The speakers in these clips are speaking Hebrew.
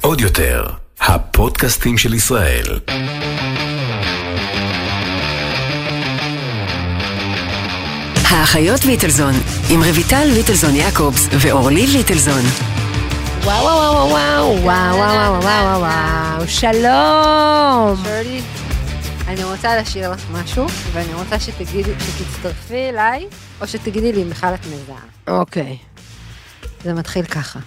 עוד יותר, הפודקאסטים של ישראל. האחיות ליטלזון, עם רויטל ליטלזון יעקובס ואורלי ליטלזון. וואו וואו וואו וואו וואו וואו וואו וואו וואו שלום. אני רוצה לשיר לך משהו, ואני רוצה שתגידי, שתצטרפי אליי, או שתגידי לי אם בכלל את מזהה. אוקיי. זה מתחיל ככה.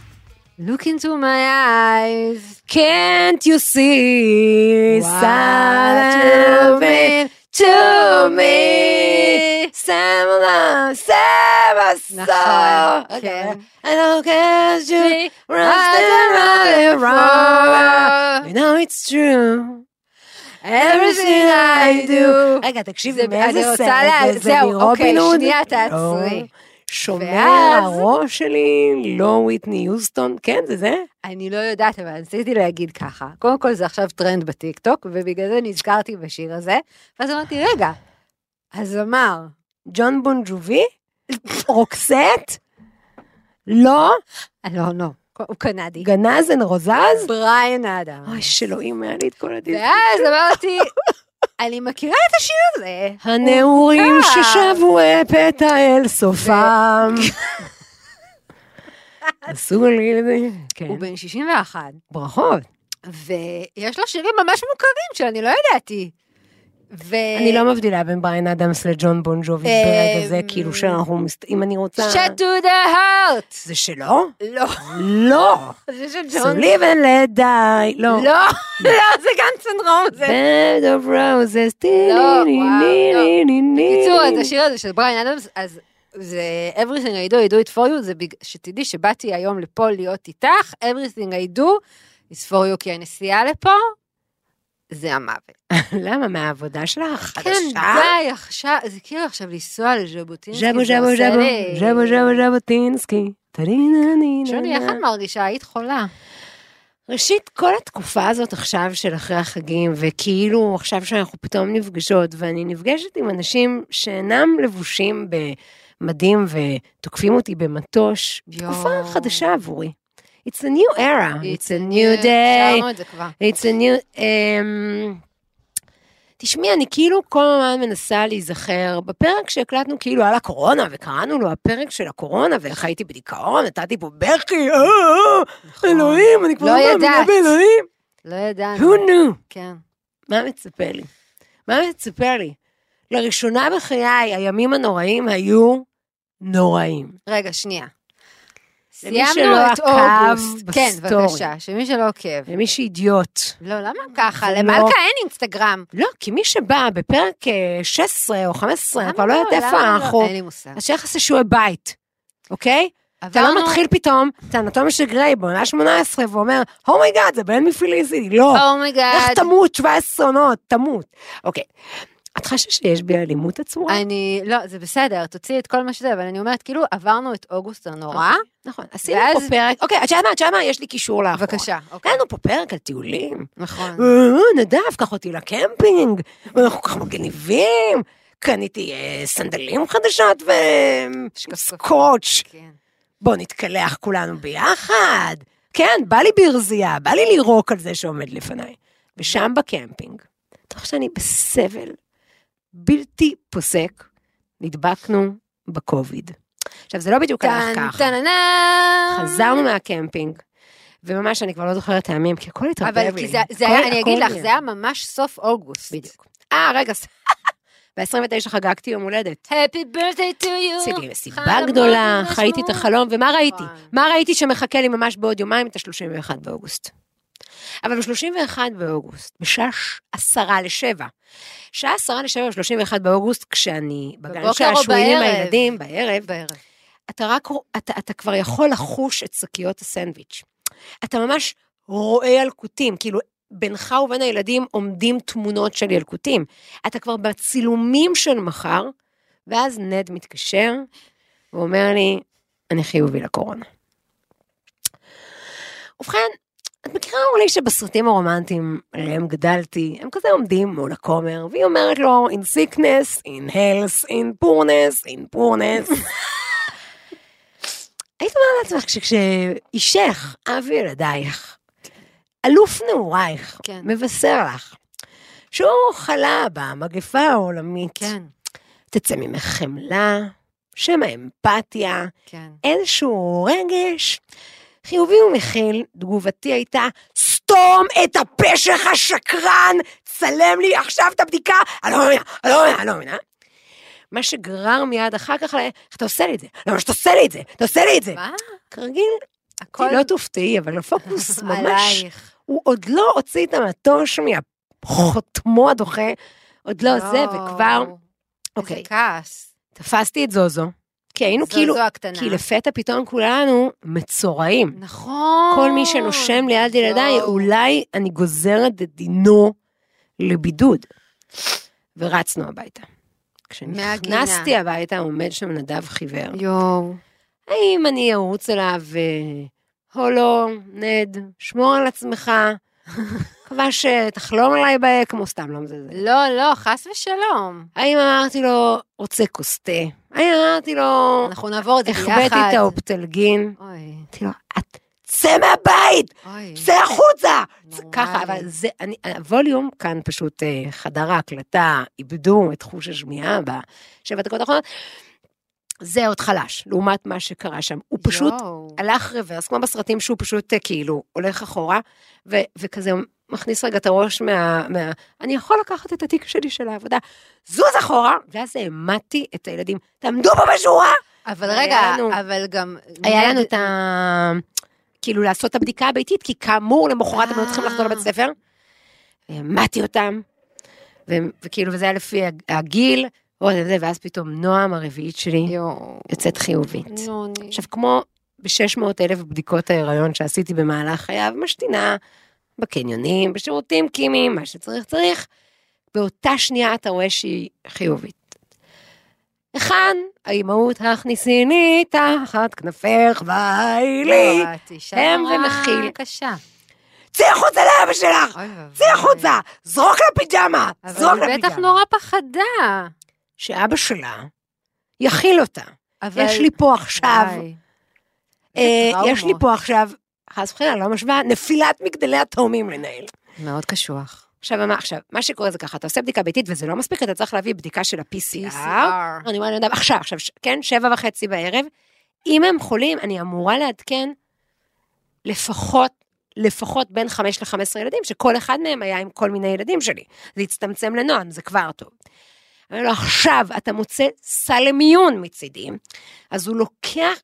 Look into my eyes. Can't you see What something to me? Someone, נכון, so. כן. I don't care you don't wrong. know You know it's true. Everything I do. רגע, תקשיבי, זה- מאיזה סרט זה? זה זהו, מרובין אוקיי, הוד? שנייה, לא. תעצרי. שומע הראש שלי, לא וויטני יוסטון, כן, זה זה? אני לא יודעת, אבל רציתי להגיד ככה. קודם כל זה עכשיו טרנד בטיקטוק, ובגלל זה נזכרתי בשיר הזה, ואז אמרתי, רגע, הזמר, ג'ון בון ג'ובי? רוקסט? לא? לא, לא, הוא קנדי. Guns N' Roses? בריאן אדמס. אוי, שאלוהים, היה לי את כל הדיסק. ואז אמרתי, אני מכירה את השיר הזה. הנעורים. ששבו פתע אל סופם. עשו לי את זה. כן. הוא בן 61, ברכות. ויש לו שירים ממש מוכרים שאני לא ידעתי. ו... אני לא מבדילה בין בריין אדמס לג'ון בון ג'ובי ברגע זה, אמ, כאילו שאנחנו, אם אני רוצה... Shut to the heart. זה שלו? לא, לא. זה של ג'ון. live and let die. לא. לא, לא, זה סנדרום. זה... bed of roses. לא. בקיצור, אז השיר הזה של בריין אדמס, אז זה everything I do, I do it for you, זה. שתדעי שבאתי היום לפה להיות איתך, everything I do is for you, כי הנסיעה לפה, זה המוות. למה, מהעבודה שלך? כן? די, עכשיו, זה כאילו עכשיו לנסוע לז'בוטינסקי. ז'בו ז'בו ז'בו, ז'בו ז'בו ז'בוטינסקי. שוני, איך את מרגישה? היית חולה. ראשית, כל התקופה הזאת עכשיו של אחרי החגים, וכאילו עכשיו שאנחנו פתאום נפגשות, ואני נפגשת עם אנשים שאינם לבושים במדים ותוקפים אותי במטוש, יואו. תקופה חדשה עבורי. It's a new era, it's a new day, שרנו את זה כבר. it's a new... Um, תשמעי, אני כאילו כל הזמן מנסה להיזכר, בפרק שהקלטנו כאילו על הקורונה, וקראנו לו הפרק של הקורונה, ואיך הייתי בדיכאון, נתתי פה בכי, אה, אה, נכון. אלוהים, אני כבר לא לא מאמינה ידעת. באלוהים. לא ידענו. Who knew? כן. מה מצפה לי? מה מצפה לי? לראשונה בחיי, הימים הנוראים היו נוראים. רגע, שנייה. סיימנו את אוגוסט. כן. בבקשה, שמי שלא עוקב. למי שאידיוט. לא, למה ככה? זה למלכה לא- אין אינסטגרם. לא, כי מי שבא בפרק אה, 16 או 15, אני כבר לא למה יודעת איפה לא? אנחנו, אין לי מושג. אז שיהיה לך איזה שיעורי בית, אוקיי? אתה לא מתחיל פתאום את האנטומיה של גריי בעונה 18 ואומר, אומייגאד, זה בינג' פליזי, לא. איך אומייגאד. תמות 17 עונות, תמות. אוקיי. את חושבת שיש בי אלימות עצורה? אני, לא, זה בסדר, תוציאי את כל מה שזה, אבל אני אומרת, כאילו, עברנו את אוגוסט הנורא. נכון, עשינו פה פרק, אוקיי, את יודעת מה, את יודעת מה, יש לי קישור לאחורה. בבקשה, אוקיי. היה לנו פה פרק על טיולים. נכון. אה, נדב, קח אותי לקמפינג, ואנחנו ככה מגניבים. קניתי אה, סנדלים חדשות וסקוץ'. כן. בוא נתקלח כולנו ביחד. כן, בא לי ברזייה, בא לי לירוק על זה שעומד לפניי. ושם בקמפינג, תוך שאני בסבל בלתי פוסק, נדבקנו בקוביד. עכשיו, זה לא בדיוק הלך ככה. חזרנו מהקמפינג, וממש אני כבר לא זוכרת את הימים, כי הכל התערבב לי. אבל כי זה, זה היה, אני אגיד לך. זה היה ממש סוף אוגוסט. בדיוק. אה, רגע, ב-29 חגגתי יום הולדת. Happy birthday to you. עשיתי מסיבה גדולה, חייתי את. החלום, ומה ראיתי? מה ראיתי שמחכה לי ממש בעוד יומיים? את ה-31 באוגוסט. אבל ב-31 באוגוסט, בשעה עשרה לשבע, שעה עשרה לשבע ב-31 באוגוסט, כשאני בגן שעשועים עם? הילדים, בערב, בערב. אתה רק, אתה, אתה כבר יכול לחוש את שקיות הסנדוויץ'. אתה ממש רואה ילקוטים, כאילו בינך ובין הילדים עומדים תמונות של ילקוטים. אתה כבר בצילומים של מחר, ואז נד מתקשר ואומר לי, אני חיובי לקורונה. ובכן, את מכירה אורלי שבסרטים הרומנטיים עליהם גדלתי, הם כזה עומדים מול הכומר, והיא אומרת לו, in sickness, in health, in poorness, in poorness. היית אומרת לעצמך שכשאישך, אב ילדייך, אלוף נעורייך, כן. מבשר לך, שהוא חלה במגפה העולמית, כן, תצא ממך חמלה, שמא אמפתיה, כן. איזשהו רגש חיובי ומכיל, תגובתי הייתה, סתום את הפה שלך, שקרן, צלם לי עכשיו את הבדיקה, אני לא מאמינה, אני לא מאמינה, אני לא מאמינה. מה שגרר מיד אחר כך, איך אתה עושה לי את זה? למה שאתה עושה לי את זה? אתה עושה לי את זה. מה? כרגיל, הכל לא תופתעי, אבל הפוקוס ממש, עלייך. הוא עוד לא הוציא את המטוש מחותמו הדוחה, עוד לא זה, יואו, וכבר, איזה אוקיי, כעס. תפסתי את זוזו, כי היינו זו- כאילו, זו הקטנה. כי לפתע פתאום כולנו מצורעים. נכון. כל מי שנושם ליד ילדיי, יואו. אולי אני גוזרת את דינו לבידוד. ורצנו הביתה. כשנכנסתי. הביתה, עומד שם נדב חיוור. יואו. האם אני ארוץ אליו, אה, הולו, נד, שמור על עצמך, מקווה שתחלום עליי באקמו, סתם לא מזלזל. לא, לא, חס ושלום. האם אמרתי לו, רוצה כוס תה? האם אמרתי לו, אנחנו נעבור את זה ביחד. החבאתי את האופטלגין? אוי, אמרתי לו, את צא מהבית! צא החוצה! ככה, אבל זה, אני, הווליום כאן פשוט אה, חדר ההקלטה, איבדו את חוש השמיעה בשבע דקות האחרונות. זה עוד חלש, לעומת מה שקרה שם. הוא פשוט יואו. הלך רוורס, כמו בסרטים שהוא פשוט אה, כאילו הולך אחורה, ו, וכזה מכניס רגע את הראש מה, מה... אני יכול לקחת את התיק שלי של העבודה, זוז אחורה, ואז העמדתי את הילדים, תעמדו פה בשורה! אבל רגע, לנו- אבל גם... היה לנו את ה... כאילו לעשות את הבדיקה הביתית, כי כאמור למחרת הם היו צריכים לחזור אה. לבית ספר. והעמדתי אותם, ו- וכאילו, וזה היה לפי הג- הגיל, ואז פתאום נועם הרביעית שלי יואו. יוצאת חיובית. אני- עכשיו, כמו ב-600 אלף בדיקות ההיריון שעשיתי במהלך חייו, משתינה בקניונים, בשירותים קימיים, מה שצריך צריך, באותה שנייה אתה רואה שהיא חיובית. היכן האימהות הכניסיני תחת כנפך ואי לי? לא, הם ומכיל. קשה. צאי החוצה לאבא שלך! צאי החוצה! זרוק לה פיג'מה! זרוק אבל לה היא! בטח נורא פחדה. שאבא שלה יכיל אותה. אבל... יש לי פה עכשיו. אה, יש לי. פה עכשיו, חס וחלילה, לא משוואה, נפילת מגדלי התאומים לנהל. מאוד קשוח. עכשיו, מה, עכשיו, מה שקורה זה ככה, אתה עושה בדיקה ביתית וזה לא מספיק, אתה צריך להביא בדיקה של ה-PCR. PCR. אני אומרת לנדב, עכשיו, עכשיו, ש- כן, שבע וחצי בערב. אם הם חולים, אני אמורה לעדכן לפחות, לפחות בין חמש ל-15 ילדים, שכל אחד מהם היה עם כל מיני ילדים שלי. זה הצטמצם לנועם, זה כבר טוב. אומר לו, עכשיו אתה מוצא סל למיון מצידי. אז הוא לוקח,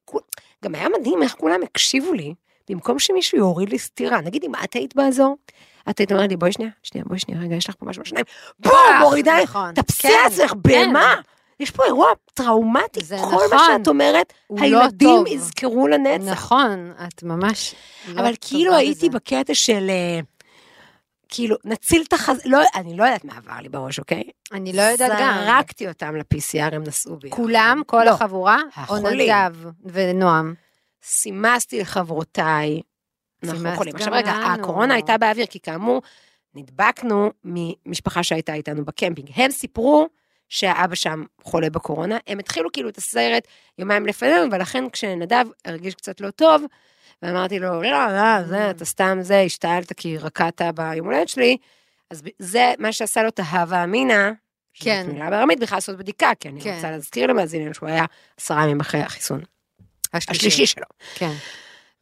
גם היה מדהים איך כולם הקשיבו לי, במקום שמישהו יוריד לי סטירה. נגיד, אם את היית באזור, את היית אומרת לי, בואי שנייה, שנייה, בואי שנייה, רגע, יש לך פה משהו בשיניים. בום, מורידה, נכון. תפסי כן, עצמך, כן. בהמה. יש פה אירוע טראומטי, כל מה נכון. שאת אומרת, הוא לא הילדים טוב. יזכרו לנצח. נכון, את ממש... לא אבל כאילו הייתי בזה. בקטע של, אה, כאילו, נציל את החז... לא, אני לא יודעת מה עבר לי בראש, אוקיי? אני לא יודעת גם. זרקתי אותם ל-PCR, הם נסעו בי. כולם, כל לא. החבורה? או החולים. נדב ונועם? סימסתי לחברותיי. אנחנו. גם עכשיו רגע, לנו. הקורונה הייתה באוויר, כי כאמור, נדבקנו ממשפחה שהייתה איתנו בקמפינג. הם סיפרו שהאבא שם חולה בקורונה, הם התחילו כאילו את הסרט יומיים לפנינו, ולכן כשנדב הרגיש קצת לא טוב, ואמרתי לו, לא, לא, זה, אתה סתם זה, השתעלת כי רקדת ביום הולדת שלי, אז זה מה שעשה לו את ההווה אמינה, כן. מילה בארמית, בכלל לעשות בדיקה, כי אני כן. רוצה להזכיר למאזינים שהוא היה עשרה ימים אחרי החיסון השלישי שלו. כן.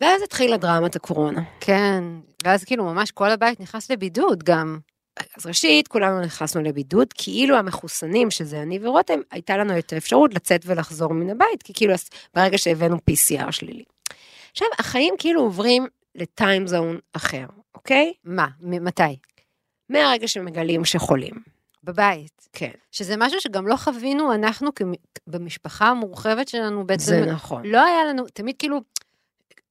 ואז התחילה דרמת הקורונה. כן. ואז כאילו ממש כל הבית נכנס לבידוד גם. אז ראשית, כולנו נכנסנו לבידוד, כאילו המחוסנים, שזה אני ורותם, הייתה לנו את האפשרות לצאת ולחזור מן הבית, כי כאילו ברגע שהבאנו PCR שלילי. עכשיו, החיים כאילו עוברים לטיים זון אחר, אוקיי? מה? מ- מתי? מהרגע שמגלים שחולים. בבית. כן, שזה משהו שגם לא חווינו אנחנו במשפחה המורחבת שלנו בעצם. זה נכון. לא היה לנו, תמיד כאילו,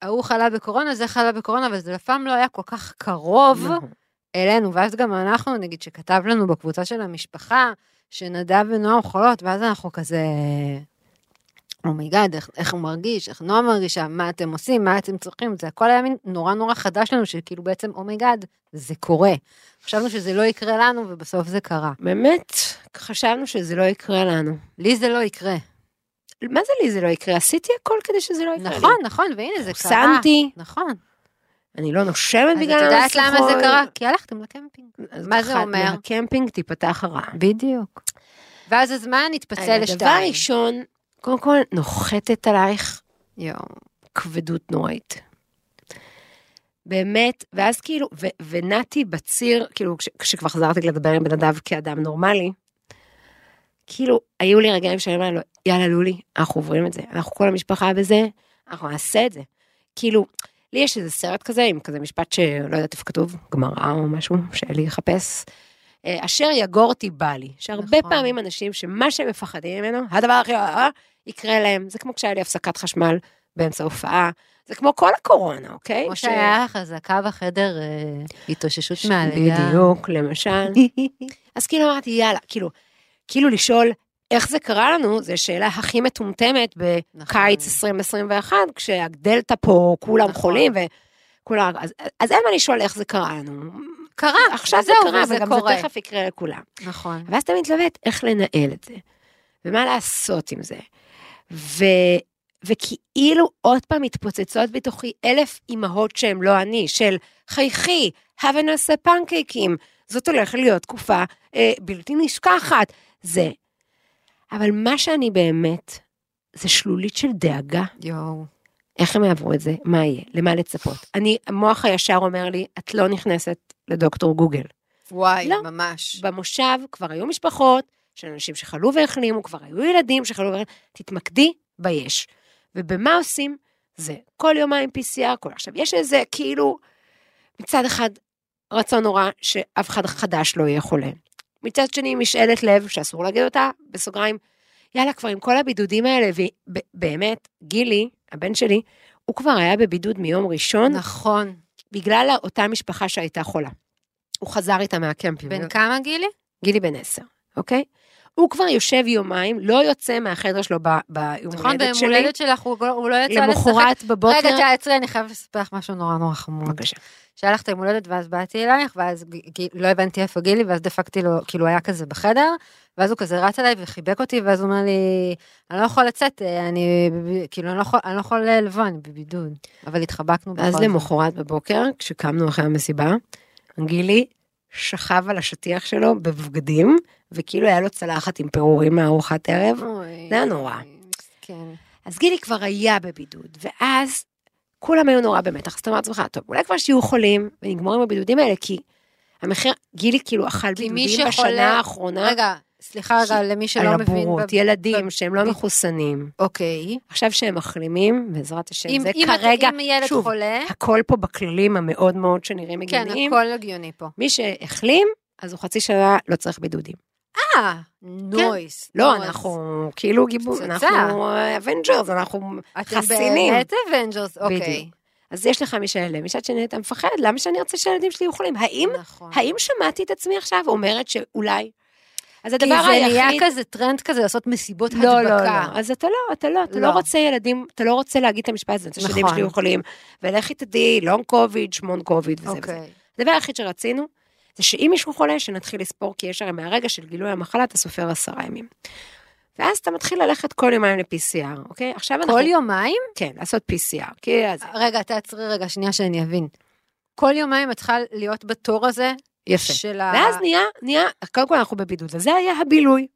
ההוא חלה בקורונה, זה חלה בקורונה, אבל זה לפעמים לא היה כל כך קרוב נכון. אלינו. ואז גם אנחנו, נגיד, שכתב לנו בקבוצה של המשפחה, שנדב ונועם חולות, ואז אנחנו כזה, oh my god, איך, איך הוא מרגיש, איך נועם מרגישה, מה אתם עושים, מה אתם צריכים, זה הכל היה מין נורא נורא חדש לנו, שכאילו בעצם, oh my god, זה קורה. חשבנו שזה לא יקרה לנו, ובסוף זה קרה. באמת, חשבנו שזה לא יקרה לנו. לי זה לא יקרה. מה זה לי זה לא יקרה? עשיתי הכל כדי שזה לא יקרה לי. נכון, נכון, והנה זה קרה. חוסנתי. נכון. אני לא נושמת אז את בגלל יודעת למה זה המסכות. קרה? כי הלכתם לקמפינג. מה זה אומר? מהקמפינג תיפתח הרעה. בדיוק. ואז הזמן התפצל הדבר לשתיים. קודם כל, נוחתת עלייך יואו. כבדות נוראית. באמת, ואז כאילו, ו- ונעתי בציר, כאילו, כש- כשכבר חזרתי לדבר עם בן אדם כאדם נורמלי, כאילו, היו לי רגעים שאני אומרת לו, יאללה לולי, אנחנו עוברים את זה, אנחנו כל המשפחה בזה, אנחנו נעשה את זה. כאילו, לי יש איזה סרט כזה, עם כזה משפט שלא יודעת איפה כתוב, גמרא או משהו, שאלי יחפש. אה, אשר יגורתי בא לי, שהרבה נכון. פעמים אנשים שמה שהם מפחדים ממנו, הדבר הכי אה, יקרה להם, זה כמו כשהיה לי הפסקת חשמל באמצע הופעה, זה כמו כל הקורונה, אוקיי? כמו ש- שהיה אזעקה בחדר, אה, התאוששות מהלידה. בדיוק, למשל. אז כאילו אמרתי, יאללה, כאילו, כאילו לשאול איך זה קרה לנו, זו שאלה הכי מטומטמת בקיץ 2021, כשהדלתא פה, כולם נכון. חולים וכולם, אז, אז אין מה לשאול איך זה קרה לנו. קרה, עכשיו זה וזהו, קרה, וזה וגם קורה. זה תכף יקרה לכולם. נכון. ואז אתה מתלבט איך לנהל את זה, ומה לעשות עם זה. ו, וכאילו עוד פעם מתפוצצות בתוכי אלף אימהות שהן לא אני, של חייכי, הבה נעשה פנקייקים, זאת הולכת להיות תקופה אה, בלתי נשכחת. זה. אבל מה שאני באמת, זה שלולית של דאגה. יואו. איך הם יעברו את זה? מה יהיה? למה לצפות? אני, המוח הישר אומר לי, את לא נכנסת לדוקטור גוגל. וואי, לא. ממש. במושב כבר היו משפחות של אנשים שחלו והחלימו, כבר היו ילדים שחלו והחלימו, תתמקדי ביש. ובמה עושים? זה כל יומיים PCR, כל עכשיו. יש איזה כאילו, מצד אחד רצון נורא שאף אחד חדש לא יהיה חולה. מצד שני משאלת לב, שאסור להגיד אותה, בסוגריים, יאללה, כבר עם כל הבידודים האלה, ובאמת, גילי, הבן שלי, הוא כבר היה בבידוד מיום ראשון, נכון. בגלל אותה משפחה שהייתה חולה. הוא חזר איתה מהקמפינג. בן כמה גילי? גילי בן עשר, אוקיי? הוא כבר יושב יומיים, לא יוצא מהחדר שלו ביום נכון, הולדת ביום שלי. הולדת שלך הוא לא- הוא לא יצא לשחק. למחרת בבוקר. רגע, תעצרי, אני חייבת לספר לך משהו נורא נורא חמוד. בבקשה. שהיה לך את הולדת ואז באתי אלייך, ואז לא הבנתי איפה גילי, ואז דפקתי לו, כאילו היה כזה בחדר, ואז הוא כזה רץ אליי וחיבק אותי, ואז הוא אומר לי, אני לא יכול לצאת, אה, אני, כאילו, אני לא יכול, אני לא יכול אה, לבוא, אני בבידוד. אבל התחבקנו אז בכל זאת. למחרת בבוקר, כשקמנו אחרי המסיבה, גילי שכב על השטיח שלו בבגדים, וכאילו היה לו צלחת עם פירורים מארוחת ערב. זה היה נורא. כן. אז גילי כבר היה בבידוד, ואז כולם היו נורא במתח, אז אתה אומר לעצמך, טוב, אולי כבר שיהיו חולים ונגמור עם הבידודים האלה, כי המחיר, גילי כאילו אכל בידודים בשנה האחרונה, רגע, סליחה רגע, למי שלא על מבין. הבורות, ב- ילדים ב- שהם לא ב- מחוסנים. אוקיי. עכשיו שהם מחלימים, בעזרת השם, אם זה אם כרגע, אם ילד שוב, חולה, הכל פה בכללים המאוד מאוד שנראים כן, הגיוניים. הכל הגיוני פה. מי שהחלים, אז הוא חצי שנה לא צריך בידודים. אה, נויס. לא. אנחנו כאילו גיבור. אנחנו אבנג'רס, אנחנו אתם חסינים. באמת אבנג'רס, אוקיי. אז יש לך מי שאלה, מצד שני אתה מפחד, למה שאני רוצה שהילדים שלי יהיו חולים? האם, נכון. האם שמעתי את עצמי עכשיו אומרת שאולי... אז כי הדבר זה נהיה היחיד... כזה טרנד כזה לעשות מסיבות לא, לא, הדבקה. לא, אז אתה לא, אתה לא, אתה לא. לא רוצה ילדים, אתה לא רוצה להגיד את המשפט הזה, שהילדים נכון. שלי יהיו חולים, ולכי תדעי, long COVID, שמונג COVID וזה וזה. אוקיי. הדבר היחיד שרצינו, זה שאם מישהו חולה, שנתחיל לספור, כי יש הרי מהרגע של גילוי המחלה, אתה סופר עשרה ימים. ואז אתה מתחיל ללכת כל יומיים ל-PCR, אוקיי? עכשיו אנחנו... כל יומיים? כן, לעשות PCR. כי אז... רגע, תעצרי רגע, שנייה שאני אבין. כל יומיים את צריכה להיות בתור הזה יפה. של ה... ואז נהיה, נהיה, קודם כל אנחנו בבידוד, וזה היה הבילוי.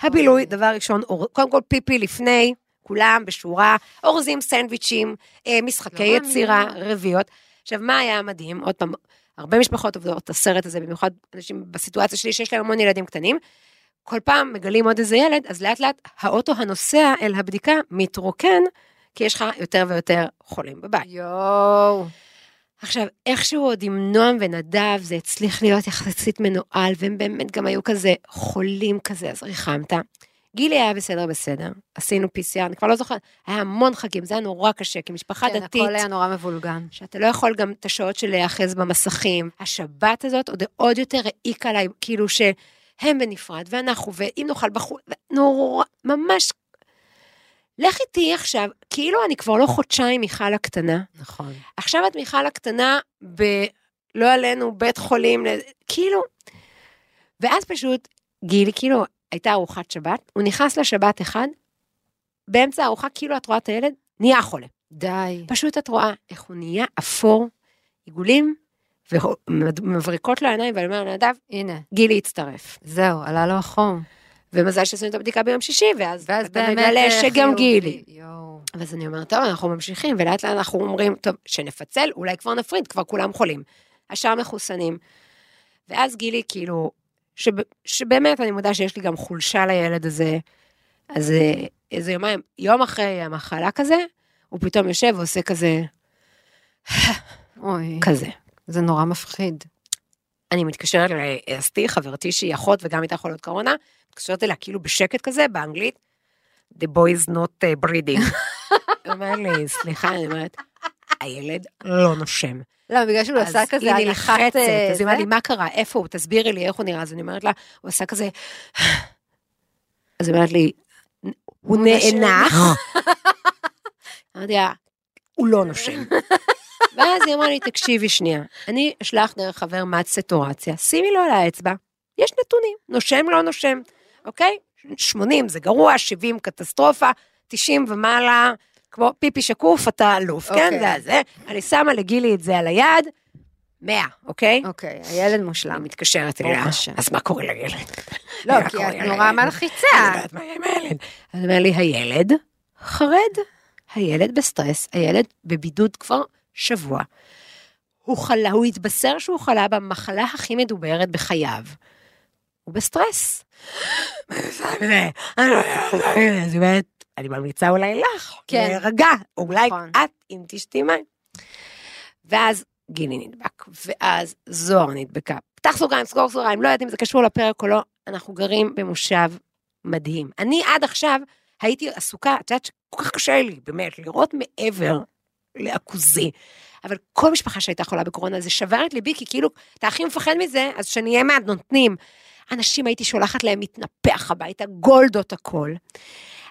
הבילוי, דבר ראשון, קודם כל פיפי לפני, כולם בשורה, אורזים סנדוויצ'ים, אה, משחקי לא יצירה, מאמינה. רביעיות. עכשיו, מה היה מדהים? עוד פעם, הרבה משפחות עובדות את הסרט הזה, במיוחד אנשים בסיטואציה שלי שיש להם המון ילדים קטנים. כל פעם מגלים עוד איזה ילד, אז לאט לאט האוטו הנוסע אל הבדיקה מתרוקן, כי יש לך יותר ויותר חולים בבית. יואו. עכשיו, איכשהו עוד עם נועם ונדב, זה הצליח להיות יחסית מנוהל, והם באמת גם היו כזה חולים כזה, אז ריחמת. גילי היה בסדר בסדר, עשינו PCR, אני כבר לא זוכרת, היה המון חגים, זה היה נורא קשה, כי משפחה כן, דתית, הכל היה נורא מבולגן. שאתה לא יכול גם את השעות של להיאחז במסכים. השבת הזאת עוד, עוד יותר העיק עליי, כאילו שהם בנפרד, ואנחנו, ואם נאכל בחוץ, נורא, ממש... לכי תהיי עכשיו, כאילו אני כבר לא חודשיים מיכל הקטנה, נכון. עכשיו את מיכל הקטנה ב... לא עלינו, בית חולים, כאילו... ואז פשוט, גילי, כאילו, הייתה ארוחת שבת, הוא נכנס לשבת אחד, באמצע הארוחה, כאילו את רואה את הילד, נהיה חולה. די. פשוט את רואה איך הוא נהיה אפור, עיגולים, ומבריקות לו העיניים, ואני אומרת, נדב, הנה, גילי הצטרף. זהו, עלה לו החום. ומזל שעשינו את הבדיקה ביום שישי, ואז, ואז אתה מגלה אה, שגם. גילי. ואז אני אומרת, טוב, אנחנו ממשיכים, ולאט לאט אנחנו אומרים, טוב, שנפצל, אולי כבר נפריד, כבר כולם חולים. השאר מחוסנים. ואז גילי, כאילו, שב, שבאמת, אני מודה שיש לי גם חולשה לילד הזה, אז אה, איזה יומיים, יום אחרי המחלה כזה, הוא פתאום יושב ועושה כזה, אוי, כזה. זה נורא מפחיד. אני מתקשרת לאסתי, חברתי שהיא אחות וגם הייתה חולת קורונה, מתקשרת אליה כאילו בשקט כזה, באנגלית, The boy is not uh, breathing. היא אומרת לי, סליחה, אני אומרת, הילד לא נושם. לא, בגלל שהוא אז עשה כזה היא הנחת... נלחצת, אז היא אומרת? לי, מה קרה, איפה הוא, תסבירי לי איך הוא נראה, אז אני אומרת לה, הוא עשה כזה, אז היא אומרת לי, הוא. נאנח. אמרתי לה, הוא לא נושם. ואז היא אמרה לי, תקשיבי שנייה, אני אשלח דרך חבר מד סטורציה, שימי לו על האצבע, יש נתונים, נושם, לא נושם, אוקיי? 80 זה גרוע, 70 קטסטרופה, 90 ומעלה, כמו פיפי שקוף, אתה אלוף, כן? אוקיי. זה הזה. אני שמה לגילי את זה על היד, 100, אוקיי? אוקיי, הילד מושלם. מתקשרת ברוך אליה. אז מה קורה לילד? לא, כי את? נורא מלחיצה. אני יודעת מה יהיה עם הילד. אז היא אומרת לי, הילד חרד, הילד בסטרס, הילד בבידוד כבר שבוע. הוא חלה, הוא התבשר שהוא חלה במחלה הכי מדוברת בחייו. הוא בסטרס. אומרת, אני ממליצה אולי לך, כן. להירגע, אולי נכון. את, אם תשתי מים. ואז גילי נדבק, ואז זוהר נדבקה. פתח סוגריים, סגור סוגריים, לא יודעת אם זה קשור לפרק או לא, אנחנו גרים במושב מדהים. אני עד עכשיו הייתי עסוקה, את יודעת שכל כך קשה לי, באמת, לראות מעבר לאקוזי. אבל כל משפחה שהייתה חולה בקורונה, זה שבר את ליבי, כי כאילו, אתה הכי מפחד מזה, אז שנהיה מעט נותנים. אנשים הייתי שולחת להם מתנפח הביתה, גולדות הכל.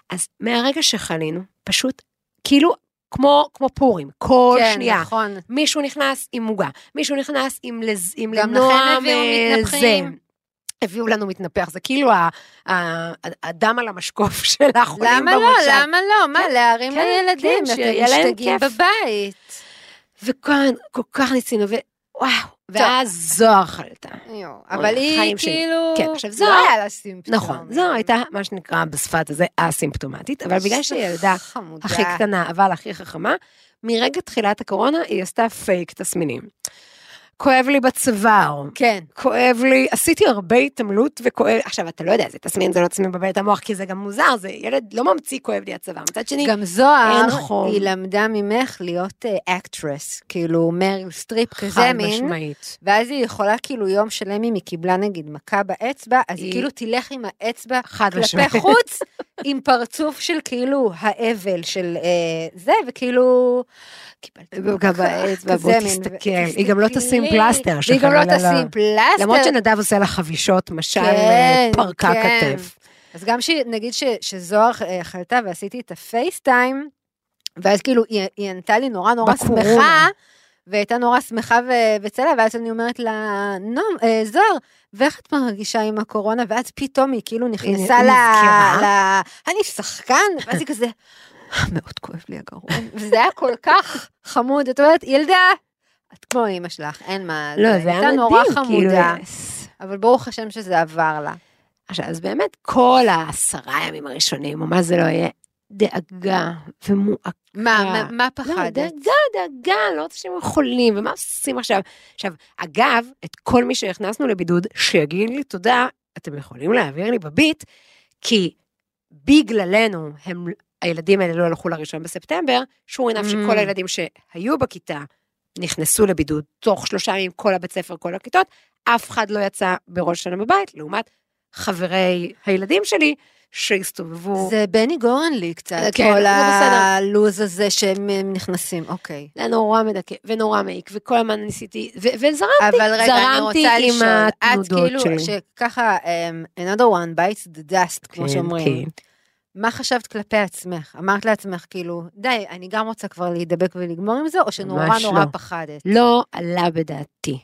אז מהרגע שחלינו, פשוט, כאילו, כמו, כמו פורים, כל כן, שנייה. נכון. מישהו נכנס עם עוגה, מישהו נכנס עם, לז, עם גם לנועם, לכן הביאו מתנפחים. הביאו לנו מתנפח, זה כאילו הדם על המשקוף של החולים למה לא? למה לא? מה, כן, להרים כן, לילדים, כן, שיהיה להם כיף. בבית. וכאן כל כך ניסינו, ווואו, ואז זוהר חלתה. אבל היא. כאילו... כן, עכשיו לא זוהר- היה לה סימפטום. נכון, זוהר הייתה מה שנקרא בשפת הזה אסימפטומטית, אבל בגלל שהיא ילדה. הכי קטנה, אבל הכי חכמה, מרגע תחילת הקורונה היא עשתה פייק תסמינים. כואב לי בצוואר, כן. כואב לי, עשיתי הרבה התעמלות וכואב, עכשיו אתה לא יודע, זה תסמין, זה לא תסמין בבית המוח, כי זה גם מוזר, זה ילד לא ממציא כואב לי הצוואר. מצד שני, גם זוהר. היא למדה ממך להיות actress, כאילו מריל סטריפ כזה חד מין, משמעית. ואז היא יכולה כאילו יום שלם אם היא קיבלה נגיד מכה באצבע, אז היא היא- כאילו תלך עם האצבע חד כלפי משמעית. חוץ, עם פרצוף של כאילו האבל של אה, זה, וכאילו... קיבלתי גם מכה, באצבע, כזה בוא תסתכל. היא גם לא. תשים פלסטר, והיא גם לא. תשים פלסטר. למרות שנדב עושה לה חבישות, משל כן, פרקה כן. כתף. אז גם שנגיד ש, שזוהר אה, חלתה ועשיתי את הפייסטיים, ואז כאילו היא, היא ענתה לי נורא נורא בקורונה. שמחה, והייתה נורא שמחה ו- וצלה, ואז אני אומרת לה, נום, אה, זוהר, ואיך את מרגישה עם הקורונה? ואז פתאום היא כאילו נכנסה היא ל... ל... אני שחקן, ואז היא כזה, מאוד כואב לי הגרון, וזה היה כל כך חמוד, את אומרת, ילדה, את כמו אימא שלך, אין מה, לא, זה היה הייתה נורא מדהים, כאילו, חמודה, יס. אבל ברוך השם שזה עבר לה. עכשיו, אז באמת כל העשרה ימים הראשונים, או מה זה לא יהיה, דאגה ומועקה. מה, מה, מה לא, פחדת? דאגה, דאגה, אני לא רוצה שהם חולים, ומה עושים עכשיו? עכשיו, אגב, את כל מי שהכנסנו לבידוד, שיגיד לי תודה, אתם יכולים להעביר לי בביט, כי בגללנו, הם, הילדים האלה לא הלכו לראשון בספטמבר, שור עיניו Mm. שכל הילדים שהיו בכיתה נכנסו לבידוד תוך שלושה ימים, כל הבית ספר, כל הכיתות, אף אחד לא יצא בראש שנה בבית, לעומת חברי הילדים שלי, שהסתובבו. זה בני גורנלי קצת, כן, כל. הלוז הזה שהם נכנסים, אוקיי. זה נורא מדכא ונורא מעיק, וכל הזמן ניסיתי, ו- וזרמתי, אבל רגע, אני זרמתי רוצה עם את התנודות כאילו, שלי. שככה, um, another one bites the dust, כמו כן, שאומרים. כן. מה חשבת כלפי עצמך? אמרת לעצמך, כאילו, די, אני גם רוצה כבר להידבק ולגמור עם זה, או שנורא ממש נורא לא. פחדת? לא עלה בדעתי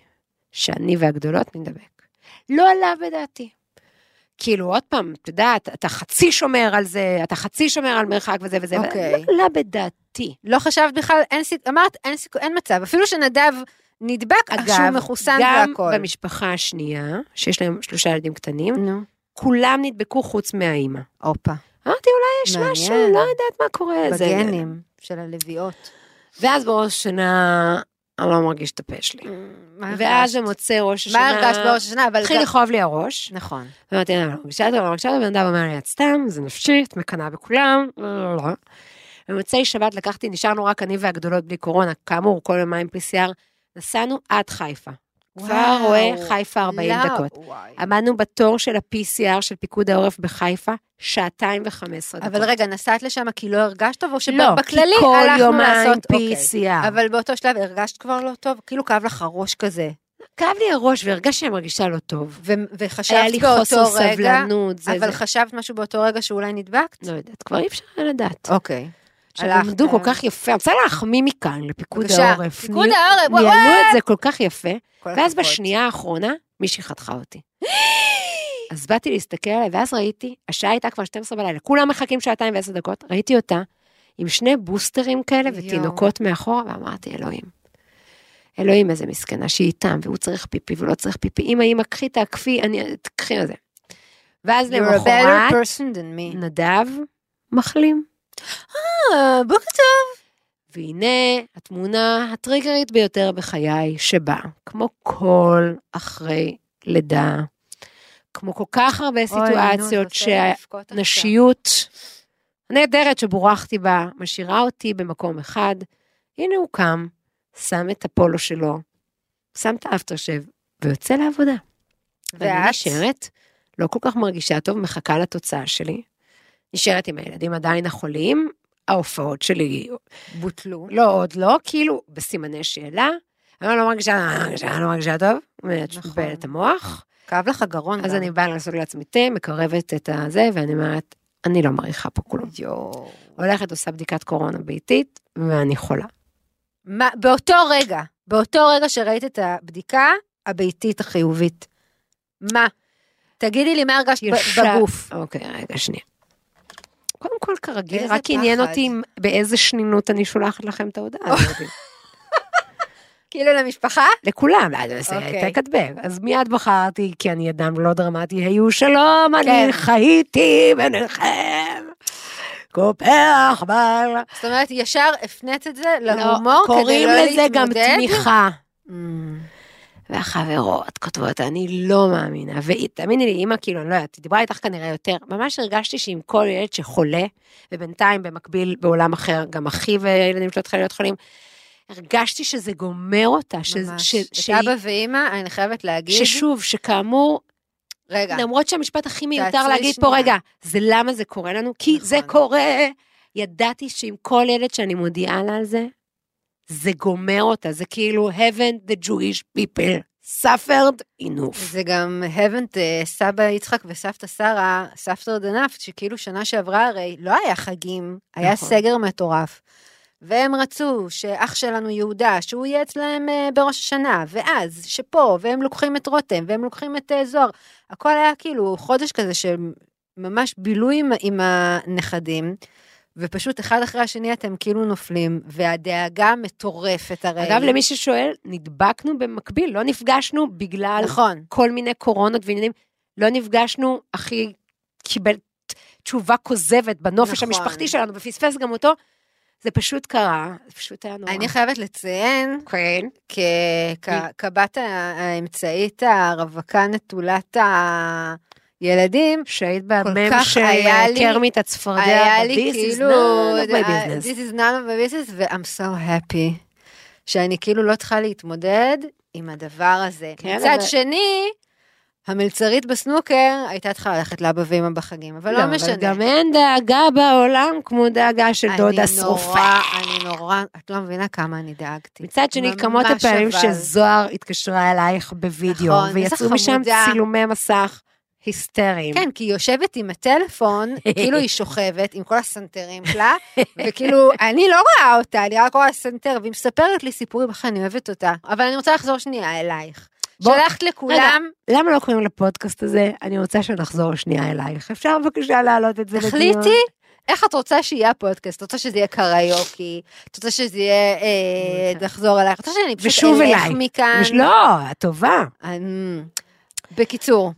שאני והגדולות נדבק. לא עלה בדעתי. כאילו, עוד פעם, אתה יודעת, אתה חצי שומר על זה, אתה חצי שומר על מרחק וזה וזה, אוקיי. לא עלה בדעתי. לא חשבת בכלל, אין סיכוי, אמרת, אין סיכוי, אין מצב. אפילו שנדב נדבק, אז שהוא מחוסן גם והכל. במשפחה השנייה, שיש להם שלושה ילדים קטנים, נו, כולם נדבקו חוץ מהאימא. הופה. אמרתי, אולי יש מעניין. משהו, לא יודעת מה קורה. זה- בגנים של הלוויות. ואז בראש השנה, אני לא מרגיש את הפה שלי. ואז הרגשת? במוצאי ראש השנה, מה הרגשת בראש השנה? אבל... התחיל לכאוב לי הראש. נכון. ואמרתי, אני לא מרגישה טוב, לא מרגישה טוב, בן אדם אומר לי, את סתם, זה נפשי, את מקנאה בכולם. לא, לא, לא. במוצאי שבת לקחתי, נשארנו רק אני והגדולות בלי קורונה, כאמור, כל יומיים PCR, נסענו עד חיפה. כבר. רואה חיפה 40 לא, דקות. וואי. עמדנו בתור של ה-PCR של פיקוד העורף בחיפה, שעתיים ו-15 דקות. אבל רגע, נסעת לשם כי לא הרגשת טוב, או לא, שבכללי כל הלכנו לעשות... אוקיי. PCR. אבל באותו שלב הרגשת כבר לא טוב? כאילו כאב לך הראש כזה. כאב לי הראש והרגשתי שאני מרגישה לא טוב. ו- היה וחשבת לי באותו חוסר רגע... סבלנות, זה אבל זה. חשבת משהו באותו רגע שאולי נדבקת? לא יודעת, כבר אי אפשר היה לדעת. אוקיי. עמדו כל כך יפה, אני רוצה להחמיא מכאן לפיקוד העורף. פיקוד העורף, וואו, ניהלו. את זה כל כך יפה, ואז. בשנייה האחרונה, מישהי חתכה אותי. אז באתי להסתכל עליה, ואז ראיתי, השעה הייתה כבר 12 בלילה, כולם מחכים שעתיים ועשר דקות, ראיתי אותה עם שני בוסטרים כאלה. ותינוקות מאחורה, ואמרתי, אלוהים. אלוהים איזה מסכנה, שהיא איתם, והוא צריך פיפי ולא צריך פיפי. אמא, אמא, קחי, תעקפי, אני, תקחי על זה. ואז למחרת. נדב מחלים. אה, בוקר טוב. והנה התמונה הטריגרית ביותר בחיי שבאה, כמו כל אחרי לידה, כמו כל כך הרבה סיטואציות. שהנשיות הנהדרת שבורכתי בה, משאירה אותי במקום אחד. הנה הוא קם, שם את הפולו שלו, שם את האפטרשב, ויוצא לעבודה. ואני ואת? נשארת, לא כל כך מרגישה טוב, מחכה לתוצאה שלי. נשארת עם הילדים עדיין החולים, ההופעות שלי בוטלו. לא, עוד לא, כאילו, בסימני שאלה. אני לא מרגישה, אני לא מרגישה, אני לא מרגישה טוב, נכון. את המוח. כאב לך גרון אז. אני באה לעשות לעצמי תה, מקרבת את הזה, ואני אומרת, אני לא מעריכה פה כלום. יואו. הולכת, עושה בדיקת קורונה ביתית, ואני חולה. מה, באותו רגע, באותו רגע שראית את הבדיקה הביתית החיובית, מה? תגידי לי מה הרגשת בגוף. אוקיי, רגע, שנייה. קודם כל, כרגיל, רק עניין פחד. אותי באיזה שנינות אני שולחת לכם את ההודעה הזאת. כאילו למשפחה? לכולם, אז זה אוקיי. העתק הדבק. אז מיד בחרתי, כי אני אדם לא דרמטי, היו שלום, כן. אני חייתי ביניכם. קופח בל. זאת אומרת, ישר הפנית את זה להומור לא, כדי קוראים לא לזה גם להתמודד? תמיכה. והחברות כותבות, אני לא מאמינה. ותאמיני לי, אימא, כאילו, אני לא יודעת, היא דיברה איתך כנראה יותר. ממש הרגשתי שעם כל ילד שחולה, ובינתיים במקביל בעולם אחר, גם אחי והילדים שלו התחילו להיות חולים, הרגשתי שזה גומר אותה. ש- ממש. ש- את שהיא- אבא ואימא, אני חייבת להגיד, ששוב, שכאמור, רגע, למרות שהמשפט הכי מיותר להגיד פה, שנייה. רגע, זה למה זה קורה לנו? כי נכון. זה קורה. ידעתי שעם כל ילד שאני מודיעה לה על זה, זה גומר אותה, זה כאילו heaven the Jewish people suffered enough. זה גם heaven, אה, סבא יצחק וסבתא שרה, סבתא דנפט, שכאילו שנה שעברה הרי לא היה חגים, היה נכון. סגר מטורף. והם רצו שאח שלנו יהודה, שהוא יהיה אצלם אה, בראש השנה, ואז שפה, והם לוקחים את רותם, והם לוקחים את אה, זוהר. הכל היה כאילו חודש כזה שממש בילוי עם, עם הנכדים, ופשוט אחד אחרי השני אתם כאילו נופלים, והדאגה מטורפת הרי. אגב, למי ששואל, נדבקנו במקביל, לא נפגשנו בגלל נכון. כל מיני קורונות ועניינים, לא נפגשנו, אחי קיבל תשובה כוזבת בנופש נכון. המשפחתי שלנו ופספס גם אותו. זה פשט קרה, זה פשוט היה נורא. אני חייבת לציין, כן. כבת ה- האמצעית הרווקה נטולת הילדים, שהיית כל במם כך היה לי- קרמיט הצפרדע, היה לי This is כאילו, my אה, business. This is none of my business, ו-I'm so happy, שאני כאילו לא צריכה להתמודד עם הדבר הזה. כן, מצד אבל- שני, המלצרית בסנוקר הייתה צריכה ללכת לאבא ואמא בחגים, אבל לא משנה. גם אין דאגה בעולם כמו דאגה של דודה אני שרופה. נורא, אני נורא, את לא מבינה כמה אני דאגתי. מצד שני, כמות הפעמים אבל. שזוהר התקשרה אלייך בווידאו, נכון, ויצאו משם. צילומי מסך היסטריים. כן, כי היא יושבת עם הטלפון, כאילו היא שוכבת עם כל הסנטרים שלה, וכאילו, אני לא רואה אותה, אני רק רואה סנטר, והיא מספרת לי סיפורים, איך אני אוהבת אותה. אבל אני רוצה לחזור שנייה אלייך. בוא- שלחת לכולם, למה לא קוראים לפודקאסט הזה? אני רוצה שנחזור שנייה אלייך. אפשר בבקשה להעלות את זה לדיון? תחליטי איך את רוצה שיהיה הפודקאסט? את רוצה שזה יהיה קריוקי? את רוצה שזה יהיה אה, לחזור אלייך? את רוצה שאני פשוט אלך. מכאן? לא, את טובה. אמ, בקיצור,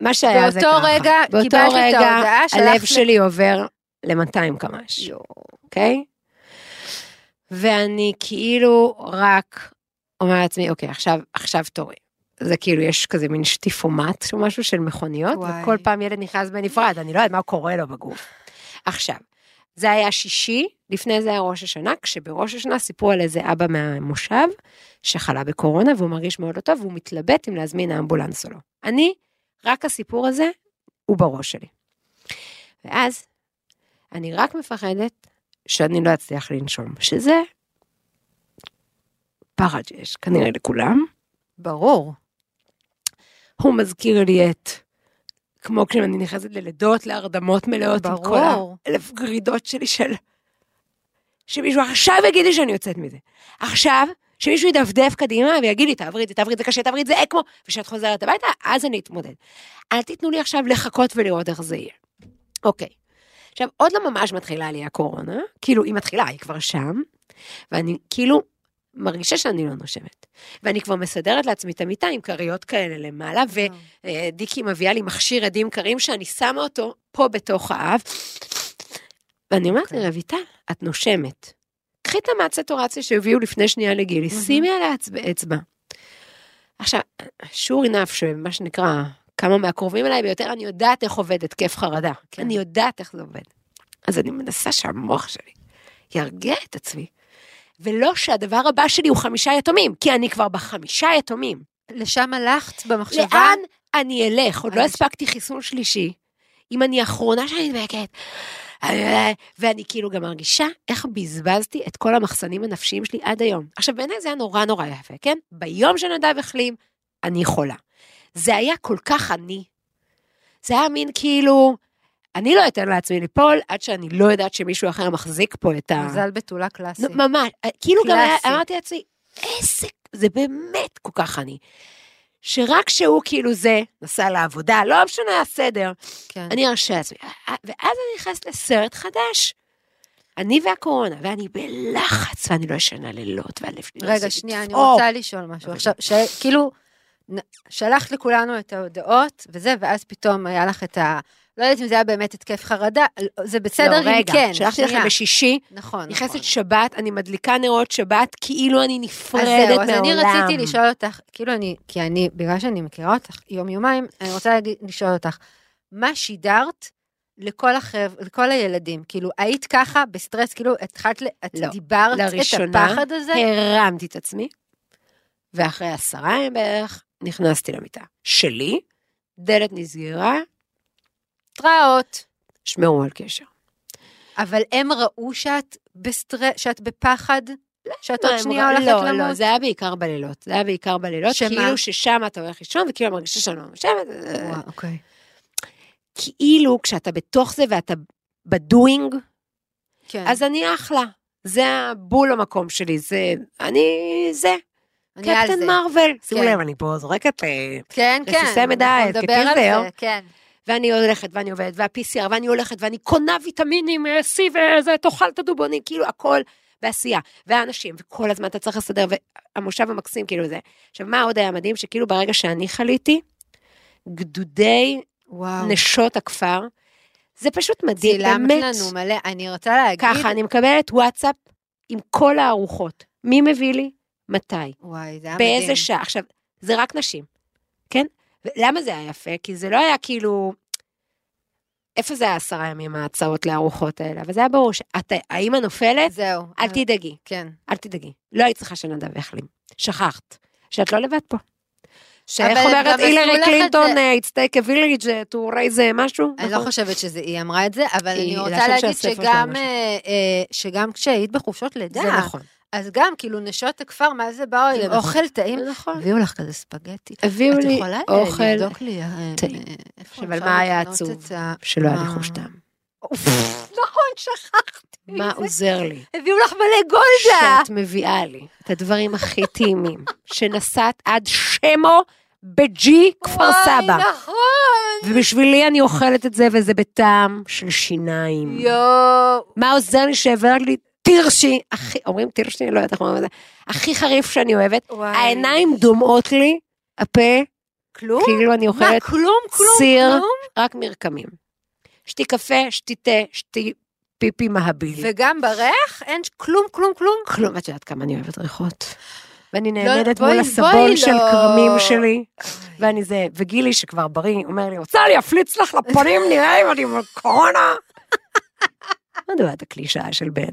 מה שהיה זה באותו ככה. רגע באותו קיבלת את רגע ההודעה, הלב שלחת ל- שלי עובר ל-200 קמ"ש. אוקיי? ואני כאילו רק אומרת לעצמי, אוקיי, עכשיו, עכשיו תורי. זה כאילו, יש כזה מין שטיפומט או משהו של מכוניות, וואי. וכל פעם ילד נכנס בנפרד, אני לא יודעת מה קורה לו בגוף. עכשיו, זה היה שישי, לפני זה היה ראש השנה, כשבראש השנה סיפרו על איזה אבא מהמושב, שחלה בקורונה והוא מרגיש מאוד לא טוב, והוא מתלבט אם להזמין אמבולנס או לא. אני, רק הסיפור הזה, הוא בראש שלי. ואז, אני רק מפחדת שאני לא אצליח לנשום, שזה פחד שיש כנראה לכולם. ברור. הוא מזכיר לי את, כמו כשאני נכנסת ללידות, להרדמות מלאות עם כל ברור. האלף גרידות שלי של... שמישהו עכשיו יגיד לי שאני יוצאת מזה. עכשיו, שמישהו ידפדף קדימה ויגיד לי, תעברי את זה, תעברי את זה קשה, תעברי את זה אקמו, וכשאת חוזרת הביתה, אז אני אתמודד. אל תיתנו לי עכשיו לחכות ולראות איך זה יהיה. אוקיי. עכשיו, עוד לא ממש מתחילה לי הקורונה, כאילו, היא מתחילה, היא כבר שם, ואני כאילו מרגישה שאני לא נושמת. ואני כבר מסדרת לעצמי את המיטה עם כריות כאלה למעלה, ודיקי מביאה לי מכשיר עדים קרים שאני שמה אותו פה בתוך האף. ואני אומרת לי, רויטל, את נושמת. קחי את המאצטורציה שהביאו לפני שנייה לגילי, שימי עליה אצבע-. עכשיו, sure enough, שמה שנקרא, כמה מהקרובים אליי ביותר, אני יודעת איך עובד התקף חרדה. כן. אני יודעת איך זה עובד. אז אני מנסה שהמוח שלי ירגיע את עצמי, ולא שהדבר הבא שלי הוא חמישה יתומים, כי אני כבר בחמישה יתומים. לשם הלכת במחשבה? לאן אני אלך? עוד לא הספקתי חיסון שלישי. אם אני האחרונה שאני נדבקת, אני- ואני כאילו גם מרגישה איך בזבזתי את כל המחסנים הנפשיים שלי עד היום. עכשיו, בעיניי זה היה נורא נורא יפה, כן? ביום שנדב החלים, אני חולה. זה היה כל כך אני. זה היה מין כאילו, אני לא אתן לעצמי ליפול עד שאני לא יודעת שמישהו אחר מחזיק פה את ה... מזל בתולה קלאסי. ממש, כאילו גם היה- קלאסי. אמרתי לעצמי, איזה, זה באמת כל כך אני. שרק שהוא כאילו זה, נסע לעבודה, לא משנה הסדר, כן. אני ארשה לעצמי. ואז אני נכנסת לסרט חדש. אני והקורונה, ואני בלחץ, ואני לא ישנה לילות, והלב שלי רגע, עושה שנייה, אני. רוצה לשאול משהו. עכשיו, שכאילו, נ- שלחת לכולנו את ההודעות וזה, ואז פתאום היה לך את ה... לא יודעת אם זה היה באמת התקף חרדה, זה בסדר לא, אם רגע, כן. שלחתי לכם. בשישי, נכון, נכון. נכנסת שבת, אני מדליקה נרות שבת, כאילו אני אז נפרדת זהו, מהעולם. אז אני רציתי לשאול אותך, כאילו אני, כי אני, בגלל שאני מכירה אותך יום-יומיים, אני רוצה להגיד, לשאול אותך, מה שידרת לכל החבר'ה, לכל הילדים? כאילו, היית ככה בסטרס, כאילו, התחלת, את לא. דיברת את לראשונה, הפחד הזה? הרמתי את עצמי, ואחרי עשרה ימים בערך, נכנסתי למיטה. שלי, דלת נסגרה, התראות. שמרו על קשר. אבל הם ראו שאת בסטרס, שאת בפחד? שאת עוד הם שנייה הולכת לא, למות? לא, זה היה בעיקר בלילות. זה היה בעיקר בלילות, שמה? כאילו ששם אתה הולך לישון, וכאילו מרגישה שאני לא נושמת. וואו, אוקיי. כאילו כשאתה בתוך זה ואתה בדואינג, כן. אז אני אחלה. זה הבול המקום שלי, זה, אני זה. קפטן. מרוויל. שימו כן. לב, אני פה זורקת, אה, כן, כן. רסיסי מידע. זה, כן. ואני הולכת ואני עובדת, וה-PCR, ואני הולכת ואני קונה ויטמינים, אה, C וזה, תאכל את הדובונים, כאילו הכל בעשייה. והאנשים, וכל הזמן אתה צריך לסדר, והמושב המקסים, כאילו זה. עכשיו, מה עוד היה מדהים? שכאילו ברגע שאני חליתי, גדודי וואו. נשות הכפר, זה פשוט מדהים, צילמת באמת. לנו מלא, אני רוצה להגיד... ככה, אני מקבלת וואטסאפ עם כל הארוחות. מי מביא לי? מתי? וואי, זה היה מדהים. באיזה שעה? עכשיו, זה רק נשים, כן? למה זה היה יפה? כי זה לא היה כאילו... איפה זה היה עשרה ימים ההצעות לארוחות האלה? אבל זה היה ברור שאת, האמא נופלת, זהו. אל תדאגי, כן. אל תדאגי. לא היית צריכה שנדב יחלים. שכחת. שאת לא לבד פה. שאיך אומרת הילרי קלינטון, זה. אה, it's take a village to raise אה, משהו? אני לא נכון? חושבת שזה היא אמרה את זה, אבל אני רוצה להגיד. אה, אה, שגם כשהיית בחופשות לידה, זה נכון. אז גם, כאילו, נשות הכפר, מה זה באו עם נכון. אוכל טעים? נכון. הביאו לך כזה ספגטי. הביאו לי אה, אוכל אה, טעים. אה, על אפשר מה היה עצוב? שלא היה לי חוש טעם. נכון, שכחתי. מה עוזר לי? הביאו לך מלא גולדה. שאת מביאה לי את הדברים הכי טעימים, שנסעת עד שמו בג'י כפר סבא. וואי, נכון. ובשבילי אני אוכלת את זה, וזה בטעם של שיניים. יואו. מה עוזר לי שהעברת לי תירשי, הכי, אומרים תירשי, לא יודעת איך אומרים את זה, הכי חריף שאני אוהבת, וואי. העיניים דומעות לי, הפה, כלום? כאילו אני מה, אוכלת כלום, כלום, סיר. כלום? רק מרקמים. שתי קפה, שתי תה, שתי פיפי מהבילי. וגם בריח אין כלום, כלום, כלום. כלום, את יודעת כמה אני אוהבת ריחות. ואני נעמדת בואי, מול הסבון של לא. כרמים שלי, ואני זה, וגילי שכבר בריא, אומר לי, רוצה אני אפליץ לך לפנים, נראה אם אני בקורונה. מדוע את הקלישאה של בן?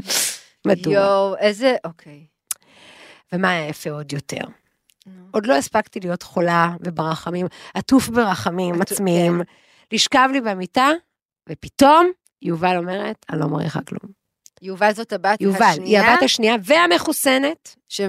מדוע? יואו, איזה, אוקיי. ומה היה יפה עוד יותר? עוד לא הספקתי להיות חולה וברחמים, עטוף ברחמים עצמיים, לשכב לי במיטה, ופתאום יובל אומרת, אני לא מריחה כלום. יובל זאת הבת יובל, היא השנייה. הבת השנייה והמחוסנת. ש...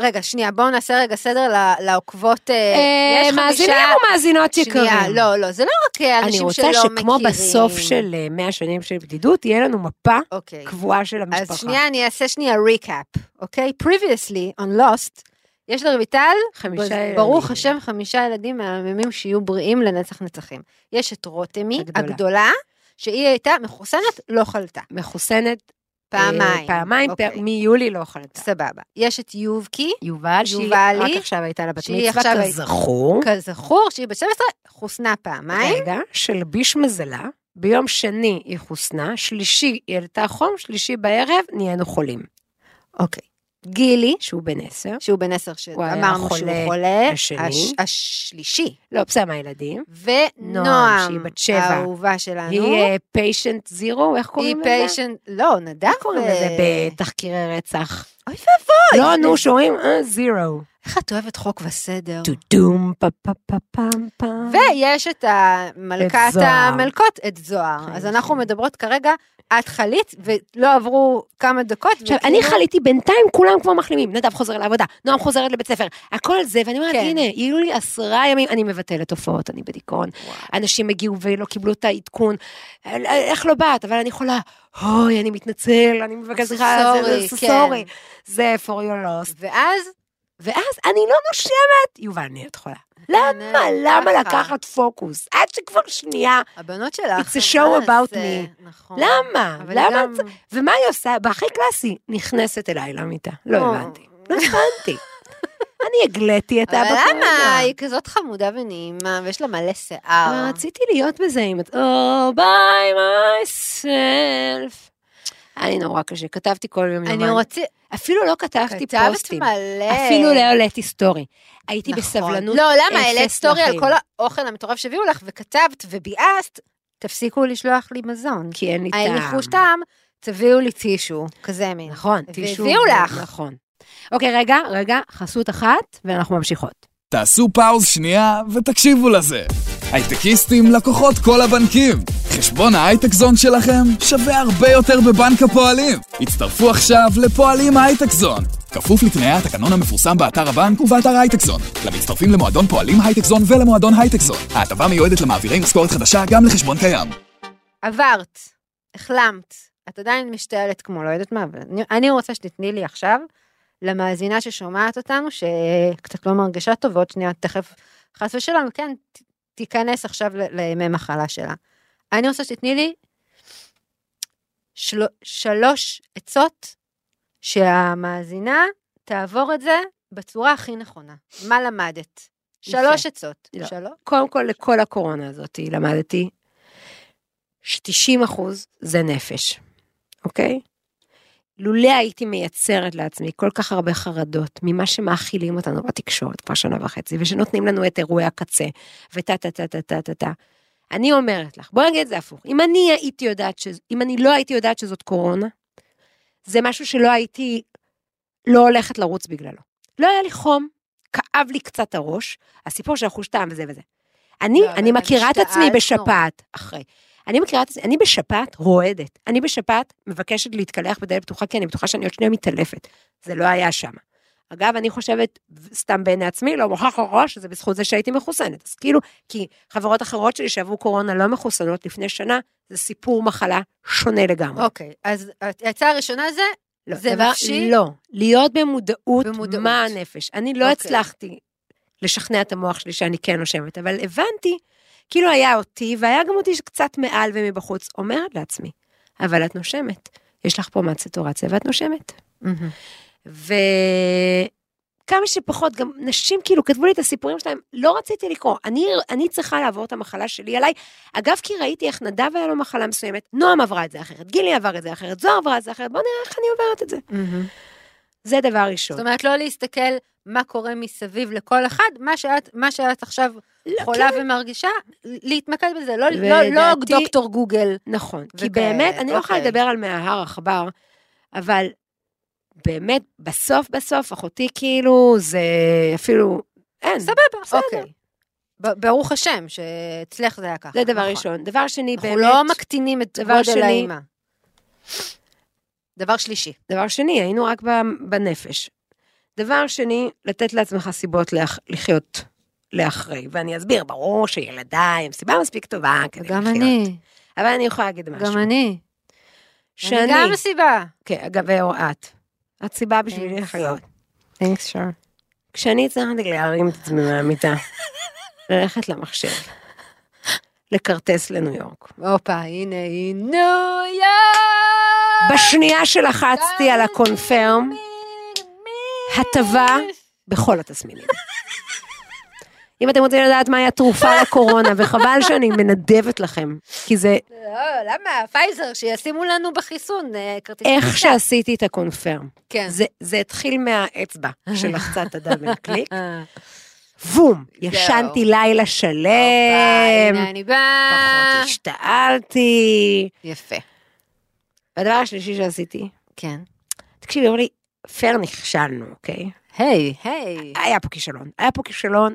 רגע, שנייה, בואו נעשה רגע סדר לעוקבות. אה, אה, מאזינים חמישה... או מאזינות יקרים? שנייה, לא, לא, זה לא רק אה, אני אנשים רוצה שלא שכמו מכירים. בסוף של אה, 100 שנים של בדידות, תהיה לנו מפה אוקיי. קבועה של המשפחה. אז שנייה, אני אעשה שנייה ריקאפ, אוקיי? Previously on Lost, יש לרויטל. ברוך השם, חמישה ילדים מהממים שיהיו בריאים לנצח נצחים. יש את רוטמי, הגדולה. הגדולה, שהיא הייתה מחוסנת, לא חלתה. מחוסנת. פעמיים. אה, פעמיים, אוקיי. פ- מיולי לא חלתה. סבבה. יש את יובקי, יובל, שהיא יובלי, רק עכשיו הייתה לה בת מצווה, כזכור. כזכור, שהיא בת 12, חוסנה פעמיים. רגע, שלביש מזלה, ביום שני היא חוסנה, שלישי היא העלתה חום, שלישי בערב נהיינו חולים. אוקיי. גילי, שהוא בן עשר. שהוא בן עשר, שאמרנו שהוא חולה. השני. הש- השלישי. לא, בסדר, מהילדים. ונועם, שהיא בת שבע. האהובה שלנו. היא פיישנט זירו, איך היא קוראים לזה? פיישנט, לא, נדב. איך קוראים לזה אה, בתחקירי רצח? אוי ואבוי. לא, נו, שאומרים זירו. איך את אוהבת חוק וסדר. טו-דום, פה פה פה פעם פעם. ויש את מלכת את זוהר. המלכות, את זוהר. חיים אז אנחנו שלי. מדברות כרגע, את חלית, ולא עברו כמה דקות. עכשיו, אני חליתי בינתיים, כולם כבר מחלימים. נדב חוזר לעבודה, נועם חוזרת לבית ספר, הכל זה, ואני אומרת, כן. הנה, יהיו לי עשרה ימים, אני מבטלת הופעות, אני בדיכאון. אנשים הגיעו ולא קיבלו את העדכון, איך לא באת? אבל אני יכולה, אוי, אני מתנצל, אני מבקש סליחה, כן. סורי. זה for your loss. ואז, ואז אני לא נושמת. יובל נהיית חולה. למה? למה. לקחת פוקוס? עד שכבר שנייה, הבנות שלך, It's a show about me. נכון. למה? אבל למה את- ומה היא עושה? בהכי קלאסי, נכנסת אליי למיטה. לא. הבנתי. לא הבנתי. אני הגליתי את אבל אבא למה? היא כזאת חמודה ונעימה, ויש לה מלא שיער. אבל רציתי להיות בזה עם... את- Oh, by myself. היה לי נורא קשה, כתבתי כל יום אני יומיים. רציתי... אפילו לא כתבתי כתבת פוסטים. מלא. אפילו לא העליתי סטורי. הייתי נכון. בסבלנות לא, למה? העלית סטורי על. כל האוכל המטורף שהביאו לך, וכתבת וביאסת, תפסיקו לשלוח לי מזון. כי אין לי טעם. אין לי חוש טעם, תביאו לי טישו, כזה מין. נכון, טישו. והביאו לך. נכון. אוקיי, רגע, רגע, חסות אחת, ואנחנו ממשיכות. תעשו פאוז שנייה ותקשיבו לזה. הייטקיסטים לקוחות כל הבנקים. חשבון ההייטק זון שלכם שווה הרבה יותר בבנק הפועלים. הצטרפו עכשיו לפועלים הייטק זון. כפוף לתנאי התקנון המפורסם באתר הבנק ובאתר הייטק זון. למצטרפים למועדון פועלים הייטק זון ולמועדון הייטק זון. ההטבה מיועדת למעבירי משכורת חדשה גם לחשבון קיים. עברת, החלמת, את עדיין משתעלת כמו לא יודעת מה, אבל אני, אני רוצה שתתני לי עכשיו, למאזינה ששומעת אותנו, שקצת לא מרגישה טוב, ועוד שנייה תכף, חס ושלום, כן, ת- תיכנס עכשיו לימי מחלה שלה. אני רוצה שתתני לי של, שלוש עצות שהמאזינה תעבור את זה בצורה הכי נכונה. מה למדת? שלוש עצות. לא. שלוש? קודם כל, לכל הקורונה הזאת למדתי ש-90 אחוז זה נפש, אוקיי? לולא הייתי מייצרת לעצמי כל כך הרבה חרדות ממה שמאכילים אותנו בתקשורת כבר שנה וחצי, ושנותנים לנו את אירועי הקצה, וטה טה טה טה טה טה טה. אני אומרת לך, בואי נגיד את זה הפוך, אם אני הייתי יודעת, ש... אם אני לא הייתי יודעת שזאת קורונה, זה משהו שלא הייתי, לא הולכת לרוץ בגללו. לא היה לי חום, כאב לי קצת הראש, הסיפור של החוש טעם וזה וזה. אני, לא, אני מכירה את עצמי. בשפעת, אחרי. אני מכירה את עצמי, אני בשפעת רועדת. אני בשפעת מבקשת להתקלח בדלת פתוחה, כי אני בטוחה שאני עוד שנייה מתעלפת. זה לא היה שם. אגב, אני חושבת, סתם בעיני עצמי, לא מוכרח ראש, שזה בזכות זה שהייתי מחוסנת. אז כאילו, כי חברות אחרות שלי שעברו קורונה לא מחוסנות לפני שנה, זה סיפור מחלה שונה לגמרי. אוקיי, אז העצה הראשונה זה, לא, זה דבר- נפשי? לא, להיות במודעות, במודעות. מה הנפש. אני לא אוקיי. הצלחתי לשכנע את המוח שלי שאני כן נושמת, אבל הבנתי, כאילו היה אותי, והיה גם אותי שקצת מעל ומבחוץ, אומרת לעצמי, אבל את נושמת. יש לך פה מעט סטורציה ואת נושמת. וכמה שפחות, גם נשים כאילו כתבו לי את הסיפורים שלהם, לא רציתי לקרוא. אני, אני צריכה לעבור את המחלה שלי עליי. אגב, כי ראיתי איך נדב היה לו מחלה מסוימת, נועם עברה את זה אחרת, גילי עבר את זה אחרת, זוהר עברה את זה אחרת, בוא נראה איך אני עוברת את זה. זה דבר ראשון. זאת אומרת, לא להסתכל מה קורה מסביב לכל אחד, מה שאת, מה שאת עכשיו חולה ומרגישה, להתמקד בזה, לא, לא, לא ולדעתי- דוקטור גוגל. נכון, כי וכאלה, באמת, אני לא יכולה אוקיי. לדבר על מההר עכבר, אבל באמת, בסוף בסוף, אחותי כאילו, זה אפילו, אין. סבבה, בסדר. אוקיי. ברוך השם שאצלך זה היה ככה. זה דבר נכון. ראשון. דבר שני, אנחנו באמת, לא מקטינים את דבר גודל האימא. דבר שלישי. דבר שני, היינו רק בנפש. דבר שני, לתת לעצמך סיבות לחיות לאחרי, ואני אסביר, ברור שילדיי הם סיבה מספיק טובה כדי גם לחיות. אני, אבל אני יכולה להגיד משהו. גם אני. שאני, אני גם הסיבה. כן, אגב, או את. את סיבה בשבילי Thanks. לחיות. Thanks, sure. כשאני הצלחתי להרים את עצמי מהמיטה, ללכת למחשב, לכרטס לניו יורק. הופה, הנה היא ניו יורק! בשנייה שלחצתי על הקונפרם, הטבה בכל התסמינים. אם אתם רוצים לדעת מהי התרופה לקורונה, וחבל שאני מנדבת לכם, כי זה לא, למה? פייזר, שישימו לנו בחיסון אה, כרטיס איך. שעשיתי את ה confirm. כן. זה, זה התחיל מהאצבע שלחצה את ה double click, אה, בום, ישנתי לילה שלם, הנה אני באה. פחות השתעלתי. יפה. והדבר השלישי שעשיתי, כן. תקשיבי, אמרו לי, פייר נכשלנו, אוקיי? היי, היי. היה פה כישלון. היה פה כישלון,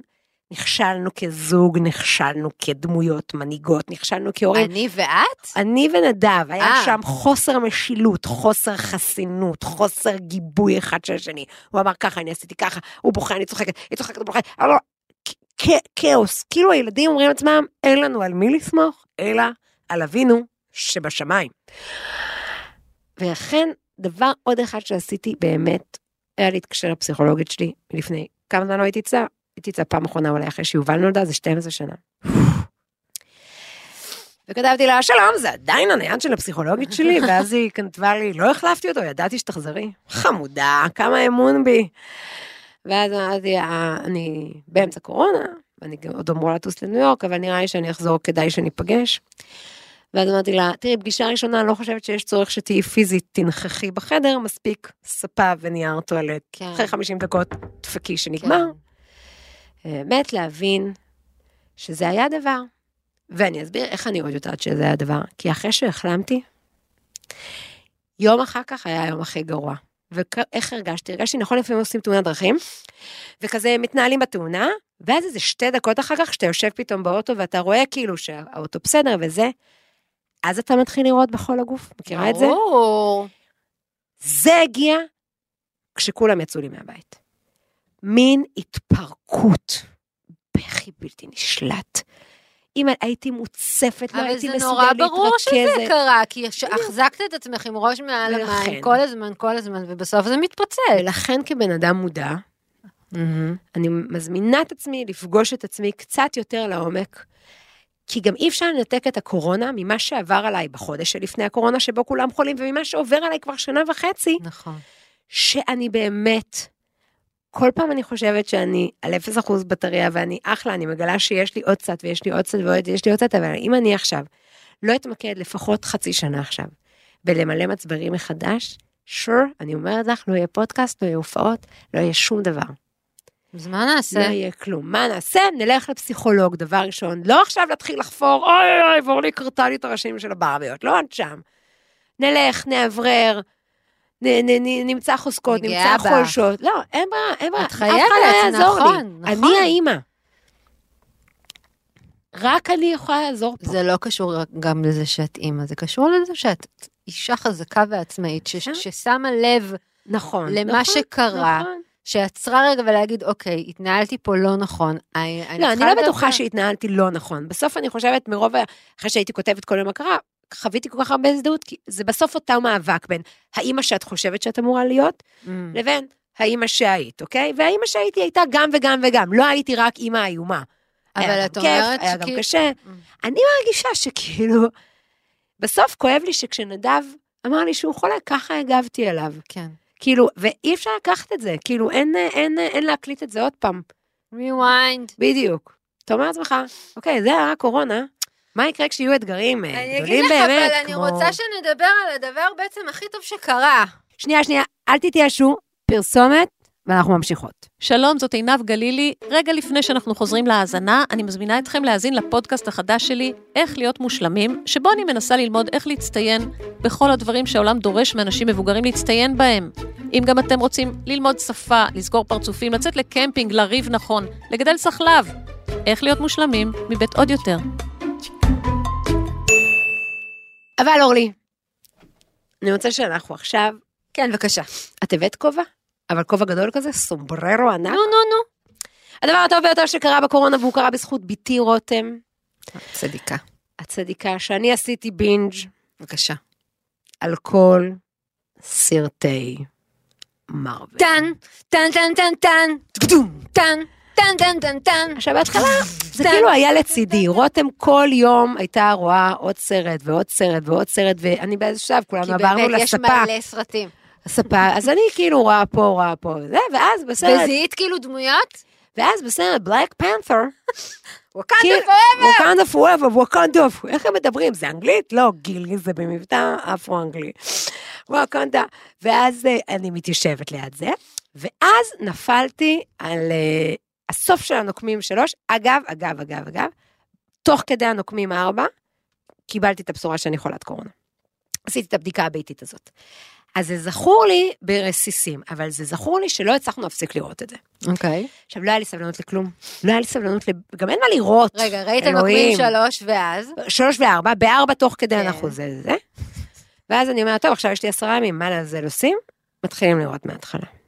נכשלנו כזוג, נכשלנו כדמויות מנהיגות, נכשלנו כהורים. אני ואת? אני ונדב, היה אה. שם חוסר משילות, חוסר חסינות, חוסר גיבוי אחד של השני. הוא אמר ככה, אני עשיתי ככה, הוא בוכה, אני צוחקת, היא צוחקת, הוא בוכה, אבל לא, כאוס. כאילו הילדים אומרים לעצמם, אין לנו על מי לסמוך, אלא על אבינו שבשמיים. ולכן, דבר עוד אחד שעשיתי באמת, היה להתקשר לפסיכולוגית שלי לפני כמה זמן לא הייתי אצלה, הייתי אצלה פעם אחרונה אולי אחרי שיובל נולדה, זה 12 שנה. וכתבתי לה, שלום, זה עדיין הנייד של הפסיכולוגית שלי, ואז היא כתבה לי, לא החלפתי אותו, ידעתי שתחזרי. חמודה, כמה אמון בי. ואז אמרתי, "אה, אני באמצע קורונה, ואני עוד אמורה לטוס לניו יורק, אבל נראה לי שאני אחזור, כדאי שניפגש. ואז אמרתי לה, תראי, פגישה ראשונה, אני לא חושבת שיש צורך שתהיי פיזית, תנכחי בחדר, מספיק ספה ונייר טואלט. כן. אחרי 50 דקות, דפקי שנגמר. באמת להבין שזה היה דבר. ואני אסביר איך אני עוד יודעת שזה היה דבר. כי אחרי שהחלמתי, יום אחר כך היה היום הכי גרוע. ואיך הרגשתי? הרגשתי, נכון, לפעמים עושים תאונת דרכים, וכזה מתנהלים בתאונה, ואז איזה שתי דקות אחר כך, שאתה יושב פתאום באוטו ואתה רואה כאילו שהאוטו בסדר וזה, אז אתה מתחיל לראות בכל הגוף. מכירה את זה? ברור. זה הגיע כשכולם יצאו לי מהבית. מין התפרקות, בכי בלתי נשלט. אם הייתי מוצפת, לא אבל הייתי זה מסוגלת נורא להתרכז. ברור שזה קרה, כי החזקת את עצמך עם ראש מעל ולכן. המים כל הזמן, כל הזמן, ובסוף זה מתפוצץ. ולכן כבן אדם מודע, אני מזמינה את עצמי לפגוש את עצמי קצת יותר לעומק, כי גם אי אפשר לנתק את הקורונה ממה שעבר עליי בחודש שלפני הקורונה, שבו כולם חולים, וממה שעובר עליי כבר שנה וחצי, נכון. שאני באמת, כל פעם אני חושבת שאני על 0% בטריה ואני אחלה, אני מגלה שיש לי עוד קצת ויש לי עוד קצת ועוד יש לי עוד קצת, אבל אם אני עכשיו לא אתמקד לפחות חצי שנה עכשיו בלמלא מצברים מחדש, sure, אני אומרת לך, לא יהיה פודקאסט, לא יהיה הופעות, לא יהיה שום דבר. אז מה לא נעשה? יהיה כלום. מה נעשה? נלך לפסיכולוג, דבר ראשון. לא עכשיו להתחיל לחפור, אוי אוי אוי, ואורלי קרתה לי את הראשים של הברביות, לא עד שם. נלך, נאוורר, נ, נ, נ, נמצא חוזקות, נמצא בך. חולשות. לא, אין ברירה, אין ברירה. את לא חייבת, לי. נכון, נכון. אני האימא. רק אני יכולה לעזור פה. זה לא קשור גם לזה שאת אימא, זה קשור לזה שאת אישה חזקה ועצמאית, ש- בסדר. ששמה לב נכון. למה נכון, שקרה. נכון. שעצרה רגע ולהגיד, אוקיי, התנהלתי פה לא נכון. אני, לא, אני לא בטוחה שהתנהלתי לא נכון. בסוף אני חושבת, מרוב, אחרי שהייתי כותבת כל יום מה קרה, חוויתי כל כך הרבה הזדהות, כי זה בסוף אותו מאבק בין האימא שאת חושבת שאת אמורה להיות, Mm. לבין האימא שהיית, אוקיי? והאימא שהייתי הייתה גם וגם וגם, לא הייתי רק אימא איומה. אבל היה את גם כיף, אומרת היה גם שכאילו- קשה. אני מרגישה שכאילו, בסוף כואב לי שכשנדב אמר לי שהוא חולה, ככה הגבתי אליו. כן. כאילו, ואי אפשר לקחת את זה, כאילו, אין, אין, אין להקליט את זה עוד פעם. rewind. בדיוק. אתה אומר לעצמך, אוקיי, זה היה קורונה, מה יקרה כשיהיו אתגרים אה, אני גדולים אגיד לך, באמת, אבל אני כמו... רוצה שנדבר על הדבר בעצם הכי טוב שקרה. שנייה, שנייה, אל תתייאשו, פרסומת, ואנחנו ממשיכות. שלום, זאת עינב גלילי. רגע לפני שאנחנו חוזרים להאזנה, אני מזמינה אתכם להאזין לפודקאסט החדש שלי, איך להיות מושלמים, שבו אני מנסה ללמוד איך להצטיין בכל הדברים שהעולם דורש מאנשים מבוגרים להצטיין בהם. אם גם אתם רוצים ללמוד שפה, לסגור פרצופים, לצאת לקמפינג, לריב נכון, לגדל סחלב, איך להיות מושלמים מבית עוד יותר. אבל אורלי, אני רוצה שאנחנו עכשיו, כן, בבקשה. את הבאת כובע? אבל כובע גדול כזה, סומבררו ענק. נו, נו, נו. הדבר הטוב ביותר שקרה בקורונה, והוא קרה בזכות בתי רותם, צדיקה. הצדיקה, שאני עשיתי בינג' בבקשה. על כל סרטי מרוויל. טן, טן, טן, טן, טן, טקדום, טן, טן, טן, טן, טן. עכשיו בהתחלה זה. כאילו היה לצידי, רותם כל יום הייתה רואה עוד סרט ועוד סרט ועוד סרט, ואני באיזה שלב, כי כולנו עברנו באמת יש לספה, מלא סרטים. הספה, אז אני כאילו רואה פה, רואה פה, וזה, ואז בסרט, וזיהית כאילו דמויות? ואז בסרט בלק פנת'ר, ווקנדה פורבר. ווקנדה פוראבר, ווקנדה, איך הם מדברים? זה אנגלית? לא, גילי זה במבטא אפרו-אנגלי. ווקנדה. ואז אה, אני מתיישבת ליד זה, ואז נפלתי על אה, הסוף של הנוקמים שלוש. אגב, אגב, אגב, אגב, תוך כדי הנוקמים ארבע, קיבלתי את הבשורה שאני חולת קורונה. עשיתי את הבדיקה הביתית הזאת. אז זה זכור לי ברסיסים, אבל זה זכור לי שלא הצלחנו להפסיק לראות את זה. אוקיי. עכשיו, לא היה לי סבלנות לכלום. לא היה לי סבלנות, לב... גם אין מה לראות. רגע, ראית. נוקמים שלוש ואז? שלוש וארבע, בארבע תוך כדי כן. אנחנו זה זה. ואז אני אומרת, טוב, עכשיו יש לי עשרה ימים, מה לעזאזל עושים? מתחילים לראות מההתחלה.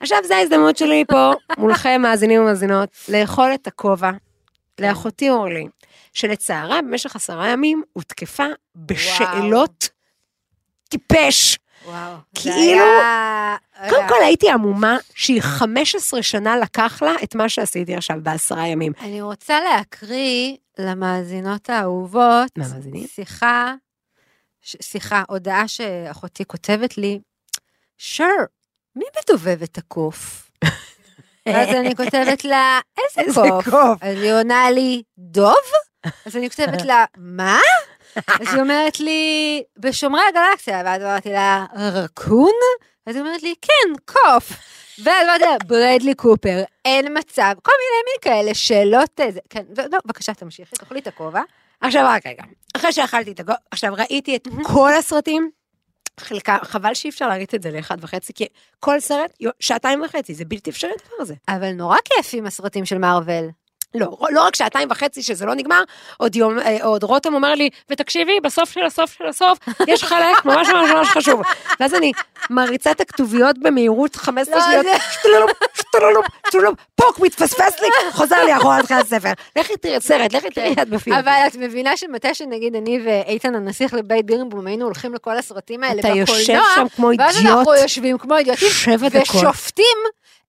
עכשיו זו ההזדמנות שלי פה, מולכם מאזינים ומאזינות, לאכול את הכובע לאחותי אורלי, שלצערה במשך עשרה ימים הותקפה בשאלות טיפש. וואו. כאילו- זה קודם היה- כל הייתי עמומה שהיא 15 שנה לקח לה את מה שעשיתי עכשיו בעשרה ימים. אני רוצה להקריא למאזינות האהובות מהמאזינים? שיחה, ש- שיחה, הודעה שאחותי כותבת לי, שור, מי מדובב את הקוף? ואז אני כותבת לה, איזה איזה קוף? אז היא עונה לי, דוב? אז אני כותבת לה, מה? אז היא אומרת לי, בשומרי הגלקסיה, ואז אמרתי לה, רקון? אז היא אומרת לי, כן, קוף. ואז אמרתי לה, ברדלי קופר, אין מצב, כל מיני מין כאלה שאלות, אה, זה- כן, ו- לא, בבקשה, תמשיכי, תאכלי את הכובע. עכשיו רק רגע, אחרי שאכלתי את הגו... עכשיו ראיתי את כל הסרטים, חלקה, חבל שאי אפשר להריץ את זה לאחד וחצי, כי כל סרט, שעתיים וחצי, זה בלתי אפשרי הדבר הזה. אבל נורא כיף עם הסרטים של מארוול. לא, לא רק שעתיים וחצי שזה לא נגמר, עוד יום, אה, עוד רותם אומר לי, ותקשיבי, בסוף של הסוף של הסוף, יש חלק ממש ממש ממש חשוב. ואז אני מריצה את הכתוביות במהירות 15 לא, שניות, שטולולופ, שטולולופ, שטולולופ, פוק, מתפספס לי, חוזר לי אחורה לתחילת הספר. לכי תראי סרט, לכי תראי את בפילם. אבל את מבינה שמתי שנגיד אני ואיתן הנסיך לבית בירנבום היינו הולכים לכל הסרטים האלה אתה בקולנוע, יושב שם כמו ואז אידיוט, אנחנו יושבים כמו אידיוטים. ושופטים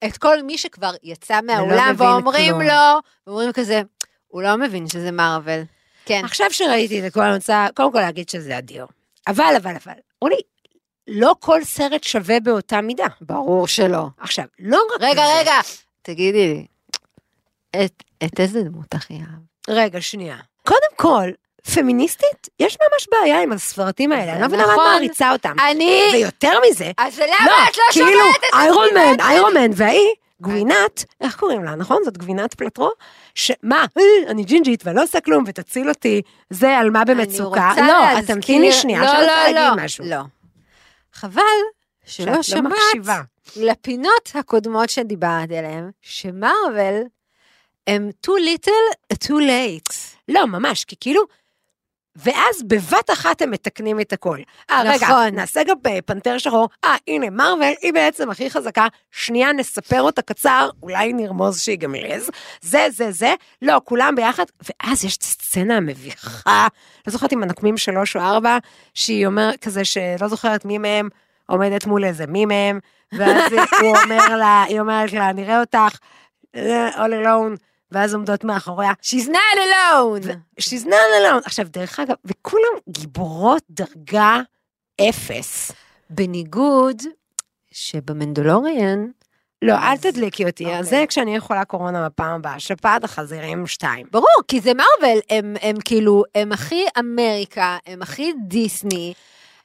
את כל מי שכבר יצא מהאולם, ואומרים כלום. לו, ואומרים כזה, הוא לא מבין שזה מארוול. כן. עכשיו שראיתי את אני רוצה קודם כל להגיד שזה אדיר. אבל, אבל, אבל, אולי, לא כל סרט שווה באותה מידה. ברור שלא. עכשיו, לא רק... רגע, זה- רגע, תגידי לי, את, את איזה דמות הכי אהבת? רגע, שנייה. קודם כל, פמיניסטית, יש ממש בעיה עם הסרטים האלה, אני לא מבינה מה את נכון. מעריצה אותם. אני... ויותר מזה, אז למה לא, את לא כאילו, שומעת את זה? איירון מן, איירון מן, וההיא, גבינת, איך קוראים לה, נכון? זאת גבינת פלטרו? שמה, אה, אני ג'ינג'ית ואני לא עושה כלום ותציל אותי, זה על מה במצוקה. רוצה לא, את להזכיר- תמתיני שנייה, לא, עכשיו לא, אני לא, להגיד משהו. לא. חבל שלא לא שמעת. לפינות הקודמות שדיברתי עליהן, שמרוויל הם too little, too late. לא, ממש, כי כאילו, ואז בבת אחת הם מתקנים את הכל. אה, רגע, נכון. נעשה גם פנתר שחור. אה, הנה, מרוויל היא בעצם הכי חזקה. שנייה, נספר אותה קצר, אולי נרמוז שהיא גם ליז. זה, זה, זה. לא, כולם ביחד. ואז יש את הסצנה המביכה, לא זוכרת אם הנוקמים שלוש או ארבע, שהיא אומרת כזה שלא זוכרת מי מהם עומדת מול איזה מי מהם, ואז הוא אומר לה, היא אומרת לה, נראה אותך, אה, all alone, ואז עומדות מאחוריה. She's not alone. She's not alone. עכשיו, דרך אגב, וכולם גיבורות דרגה אפס. בניגוד שבמנדלוריאן, לא, אל תדליקי אותי, אוקיי. אז זה כשאני אהיה חולה קורונה בפעם הבאה, שפעת החזירים 2. ברור, כי זה מארוול, הם, הם כאילו, הם הכי אמריקה, הם הכי דיסני.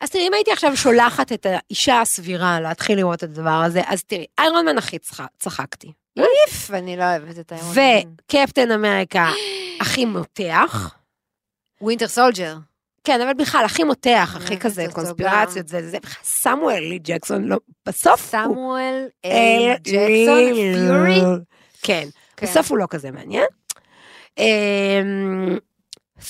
אז תראי, אם הייתי עכשיו שולחת את האישה הסבירה להתחיל לראות את הדבר הזה, אז תראי, איירון מן הכי צח- צחקתי. איף, אני לא אוהבת את האירון. וקפטן אמריקה הכי מותח. Winter Soldier. כן, אבל בכלל, הכי מותח, הכי אוהבת כזה, קונספירציות, זה, זה, בכלל, סמואל אל ג'קסון, לא, בסוף הוא... סמואל אל ג'קסון, פיורי. כן, כן. בסוף הוא לא כזה מעניין.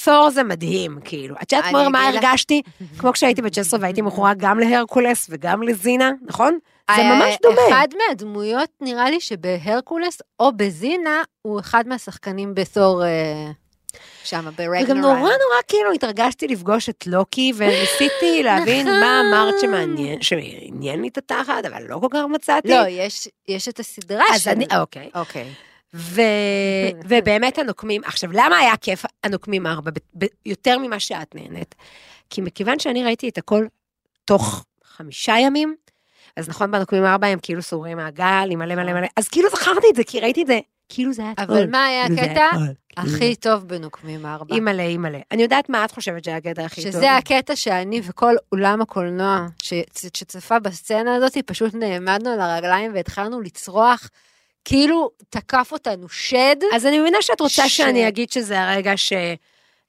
תור זה מדהים, כאילו. את יודעת כמו מה הרגשתי? כמו כשהייתי בת 16 והייתי מכורה גם להרקולס וגם לזינה, נכון? זה אה, ממש דומה. אחד מהדמויות, נראה לי שבהרקולס או בזינה, הוא אחד מהשחקנים בתור אה, שם, ברגנרייט. וגם נורא נורא כאילו התרגשתי לפגוש את לוקי, וניסיתי להבין מה אמרת שמעניין, שעניין לי את התחת, אבל לא כל כך מצאתי. לא, יש, יש את הסדרה אז של... אני, אוקיי. אוקיי. ו... ובאמת הנוקמים, עכשיו למה היה כיף הנוקמים ארבע, ב- ב- יותר ממה שאת נהנית? כי מכיוון שאני ראיתי את הכל תוך חמישה ימים, אז נכון בנוקמים ארבע הם כאילו סוגרים מעגל עם מלא מלא מלא, אז כאילו זכרתי את זה, כי ראיתי את זה, כאילו זה היה הכל. אבל מה היה הקטע? הכי טוב בנוקמים ארבע. אימא'לה, אימא'לה. אני יודעת מה את חושבת שהיה הקטע הכי טוב. שזה הקטע שאני וכל אולם הקולנוע שצפה בסצנה הזאת, פשוט נעמדנו על הרגליים והתחלנו לצרוח, כאילו תקף אותנו שד. אז אני מבינה שאת רוצה ש- שאני אגיד שזה הרגע ש...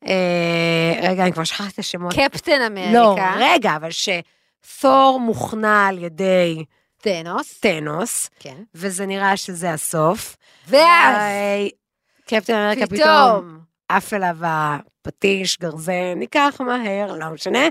אה, רגע, אני כבר שכחתי את השמות. קפטן לא, אמריקה, רגע, אבל שתור מוכנע על ידי טנוס, טנוס, כן. וזה נראה שזה הסוף. ואז, קפטן אמריקה פתאום פתאום, עף אליו הפטיש, גרזן, ניקח מהר, לא משנה.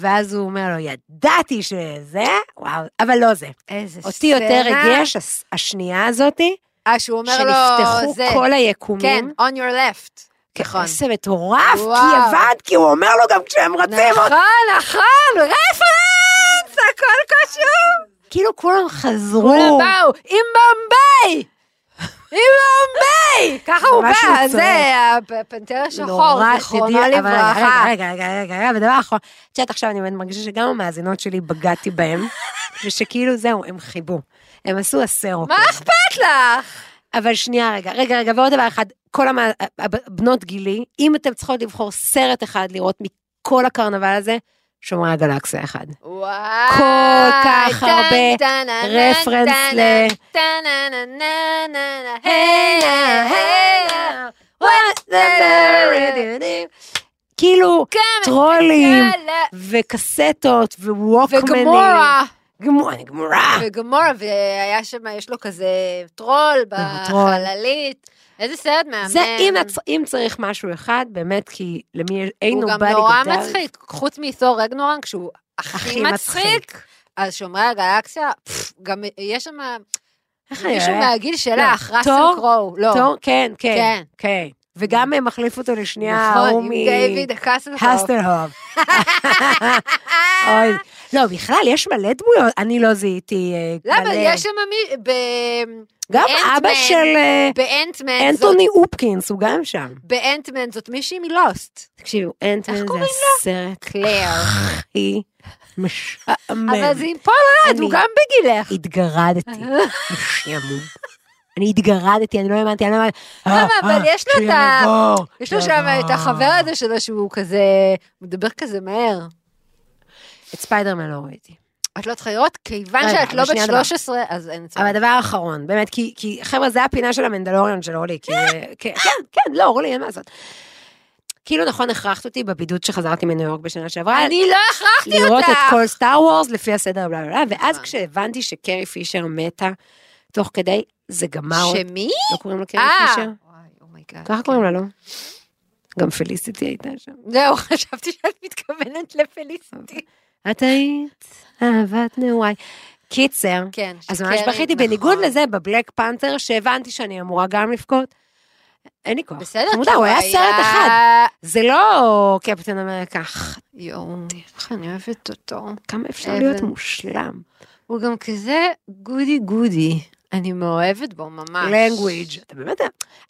ואז הוא אומר לו, ידעתי שזה, וואו, אבל לא זה. איזה אותי יותר סצנה. הס- השנייה הזאתי, אה, שהוא אומר לו, שנפתחו זה, כל כן, היקומים. on your left. כן, נכון. איזה מטורף, כי. הבנת, כי הוא אומר לו גם כשהם רצים, נכון, נכון, רפרנס, הכל קשור. כאילו כולם חזרו. כולם באו, עם בומביי! עם בומביי! ככה הוא בא, זה הפנתר השחור, זיכרונו לברכה. רגע, רגע, רגע, רגע, ודבר אחרון, את יודעת עכשיו אני מרגישה שגם המאזינות שלי בגדתי בהם, ושכאילו זהו, הם חיבו. הם עשו הסרו. מה אכפת לך? אבל שנייה, רגע, רגע, רגע, ועוד דבר אחד, כל המ- בנות גילי, אם אתן צריכות לבחור סרט אחד לראות מכל הקרנבל הזה, שומרי הגלקסיה אחד. וואי. כל כך הרבה רפרנס ל-? כאילו, טרולים. וקסטות, וווקמנים. וגמורה. גמורה, אני גמורה. וגמורה, והיה שם, יש לו כזה טרול. בחללית. איזה סרט מהמם. זה אם, אם צריך משהו אחד, באמת, כי למי אין הוא גם נורא that. מצחיק, חוץ מתור רגנורנג, שהוא הכי מצחיק. אז שומרי הגלקסיה, גם יש שם? מישהו מהגיל שלך, לא, ראסל תור? קרואו. לא, טוב, כן, כן, כן. כן. וגם אה, מחליף אותו לשנייה, נכון, עם. דיוויד. הסטרהוב. אוי, לא, בכלל, יש מלא דמויות, אני לא זיהיתי אה. אבל יש שם מי... ב- גם. אבא של אה, באנטמן. אנטוני אופקינס, הוא גם שם. באנטמן זאת מישהי מלוסט. תקשיבו, אנטמן זה הסרט. הכי משעמם. אבל זה עם פול רד, הוא גם בגילך. התגרדתי, משעמום. אני התגרדתי, אני לא האמנתי, אני לא האמנתי. למה? אה, אבל יש לו את ה- יש לו שם את. החבר הזה שלו שהוא כזה, מדבר כזה מהר. את ספיידרמן לא ראיתי. את לא צריכה לראות, כיוון רגע, שאת לא בת שנייה דבר. 13, אז אין צורך. אבל הדבר האחרון, באמת, כי, כי חבר'ה, זה הפינה של המנדלוריון של אורלי, כי, כן, כן, כן, לא, אורלי, אין מה לעשות. כאילו, נכון, הכרחת אותי בבידוד שחזרתי מניו יורק בשנה שעברה, אני לא הכרחתי אותך. לראות את כל סטאר וורס לפי הסדר, בלה בלה בלה, ואז נכון. כשהבנתי שקרי פישר מתה, תוך כדי, זה גמר אותי. שמי? לא קוראים לו קרי אה. פישר? oh my God. ככה קוראים לה, לא? גם פליסיטי הייתה שם. זהו, חשבתי שאת מתכוונת לפליסיטי. את היית אהבת נעוריי. קיצר, כן, אז ממש בכיתי, נכון. בניגוד לזה בבלק פנתר, שהבנתי שאני אמורה גם לבכות. אין לי כוח. בסדר, חמודה, כי הוא היה סרט אחד. זה לא קפטן אמריקה. יואו, איך אני אוהבת אותו. כמה אפשר. להיות מושלם. הוא גם כזה גודי גודי. אני מאוהבת בו ממש. לנגוויג' אתה באמת,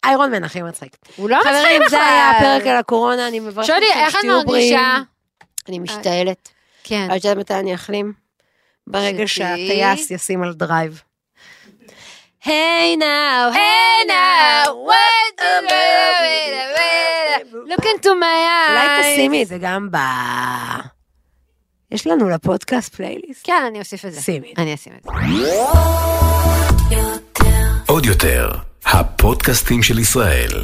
איירון מן הכי מצחיק. הוא לא מצחיק חברים, זה בכלל. היה הפרק על הקורונה, אני מברכת אתכם איך את שתהיו בריאים. מרגישה? אני משתעלת. כן. את יודעת מתי אני אחלים? ברגע שהטייס ישים על drive. היי נאו, היי נאו, what do you look into my eyes. אולי תשימי את זה גם ב... יש לנו לפודקאסט פלייליסט. כן, אני אוסיף את זה. שימי. אני אשים את זה. עוד יותר, הפודקאסטים של ישראל.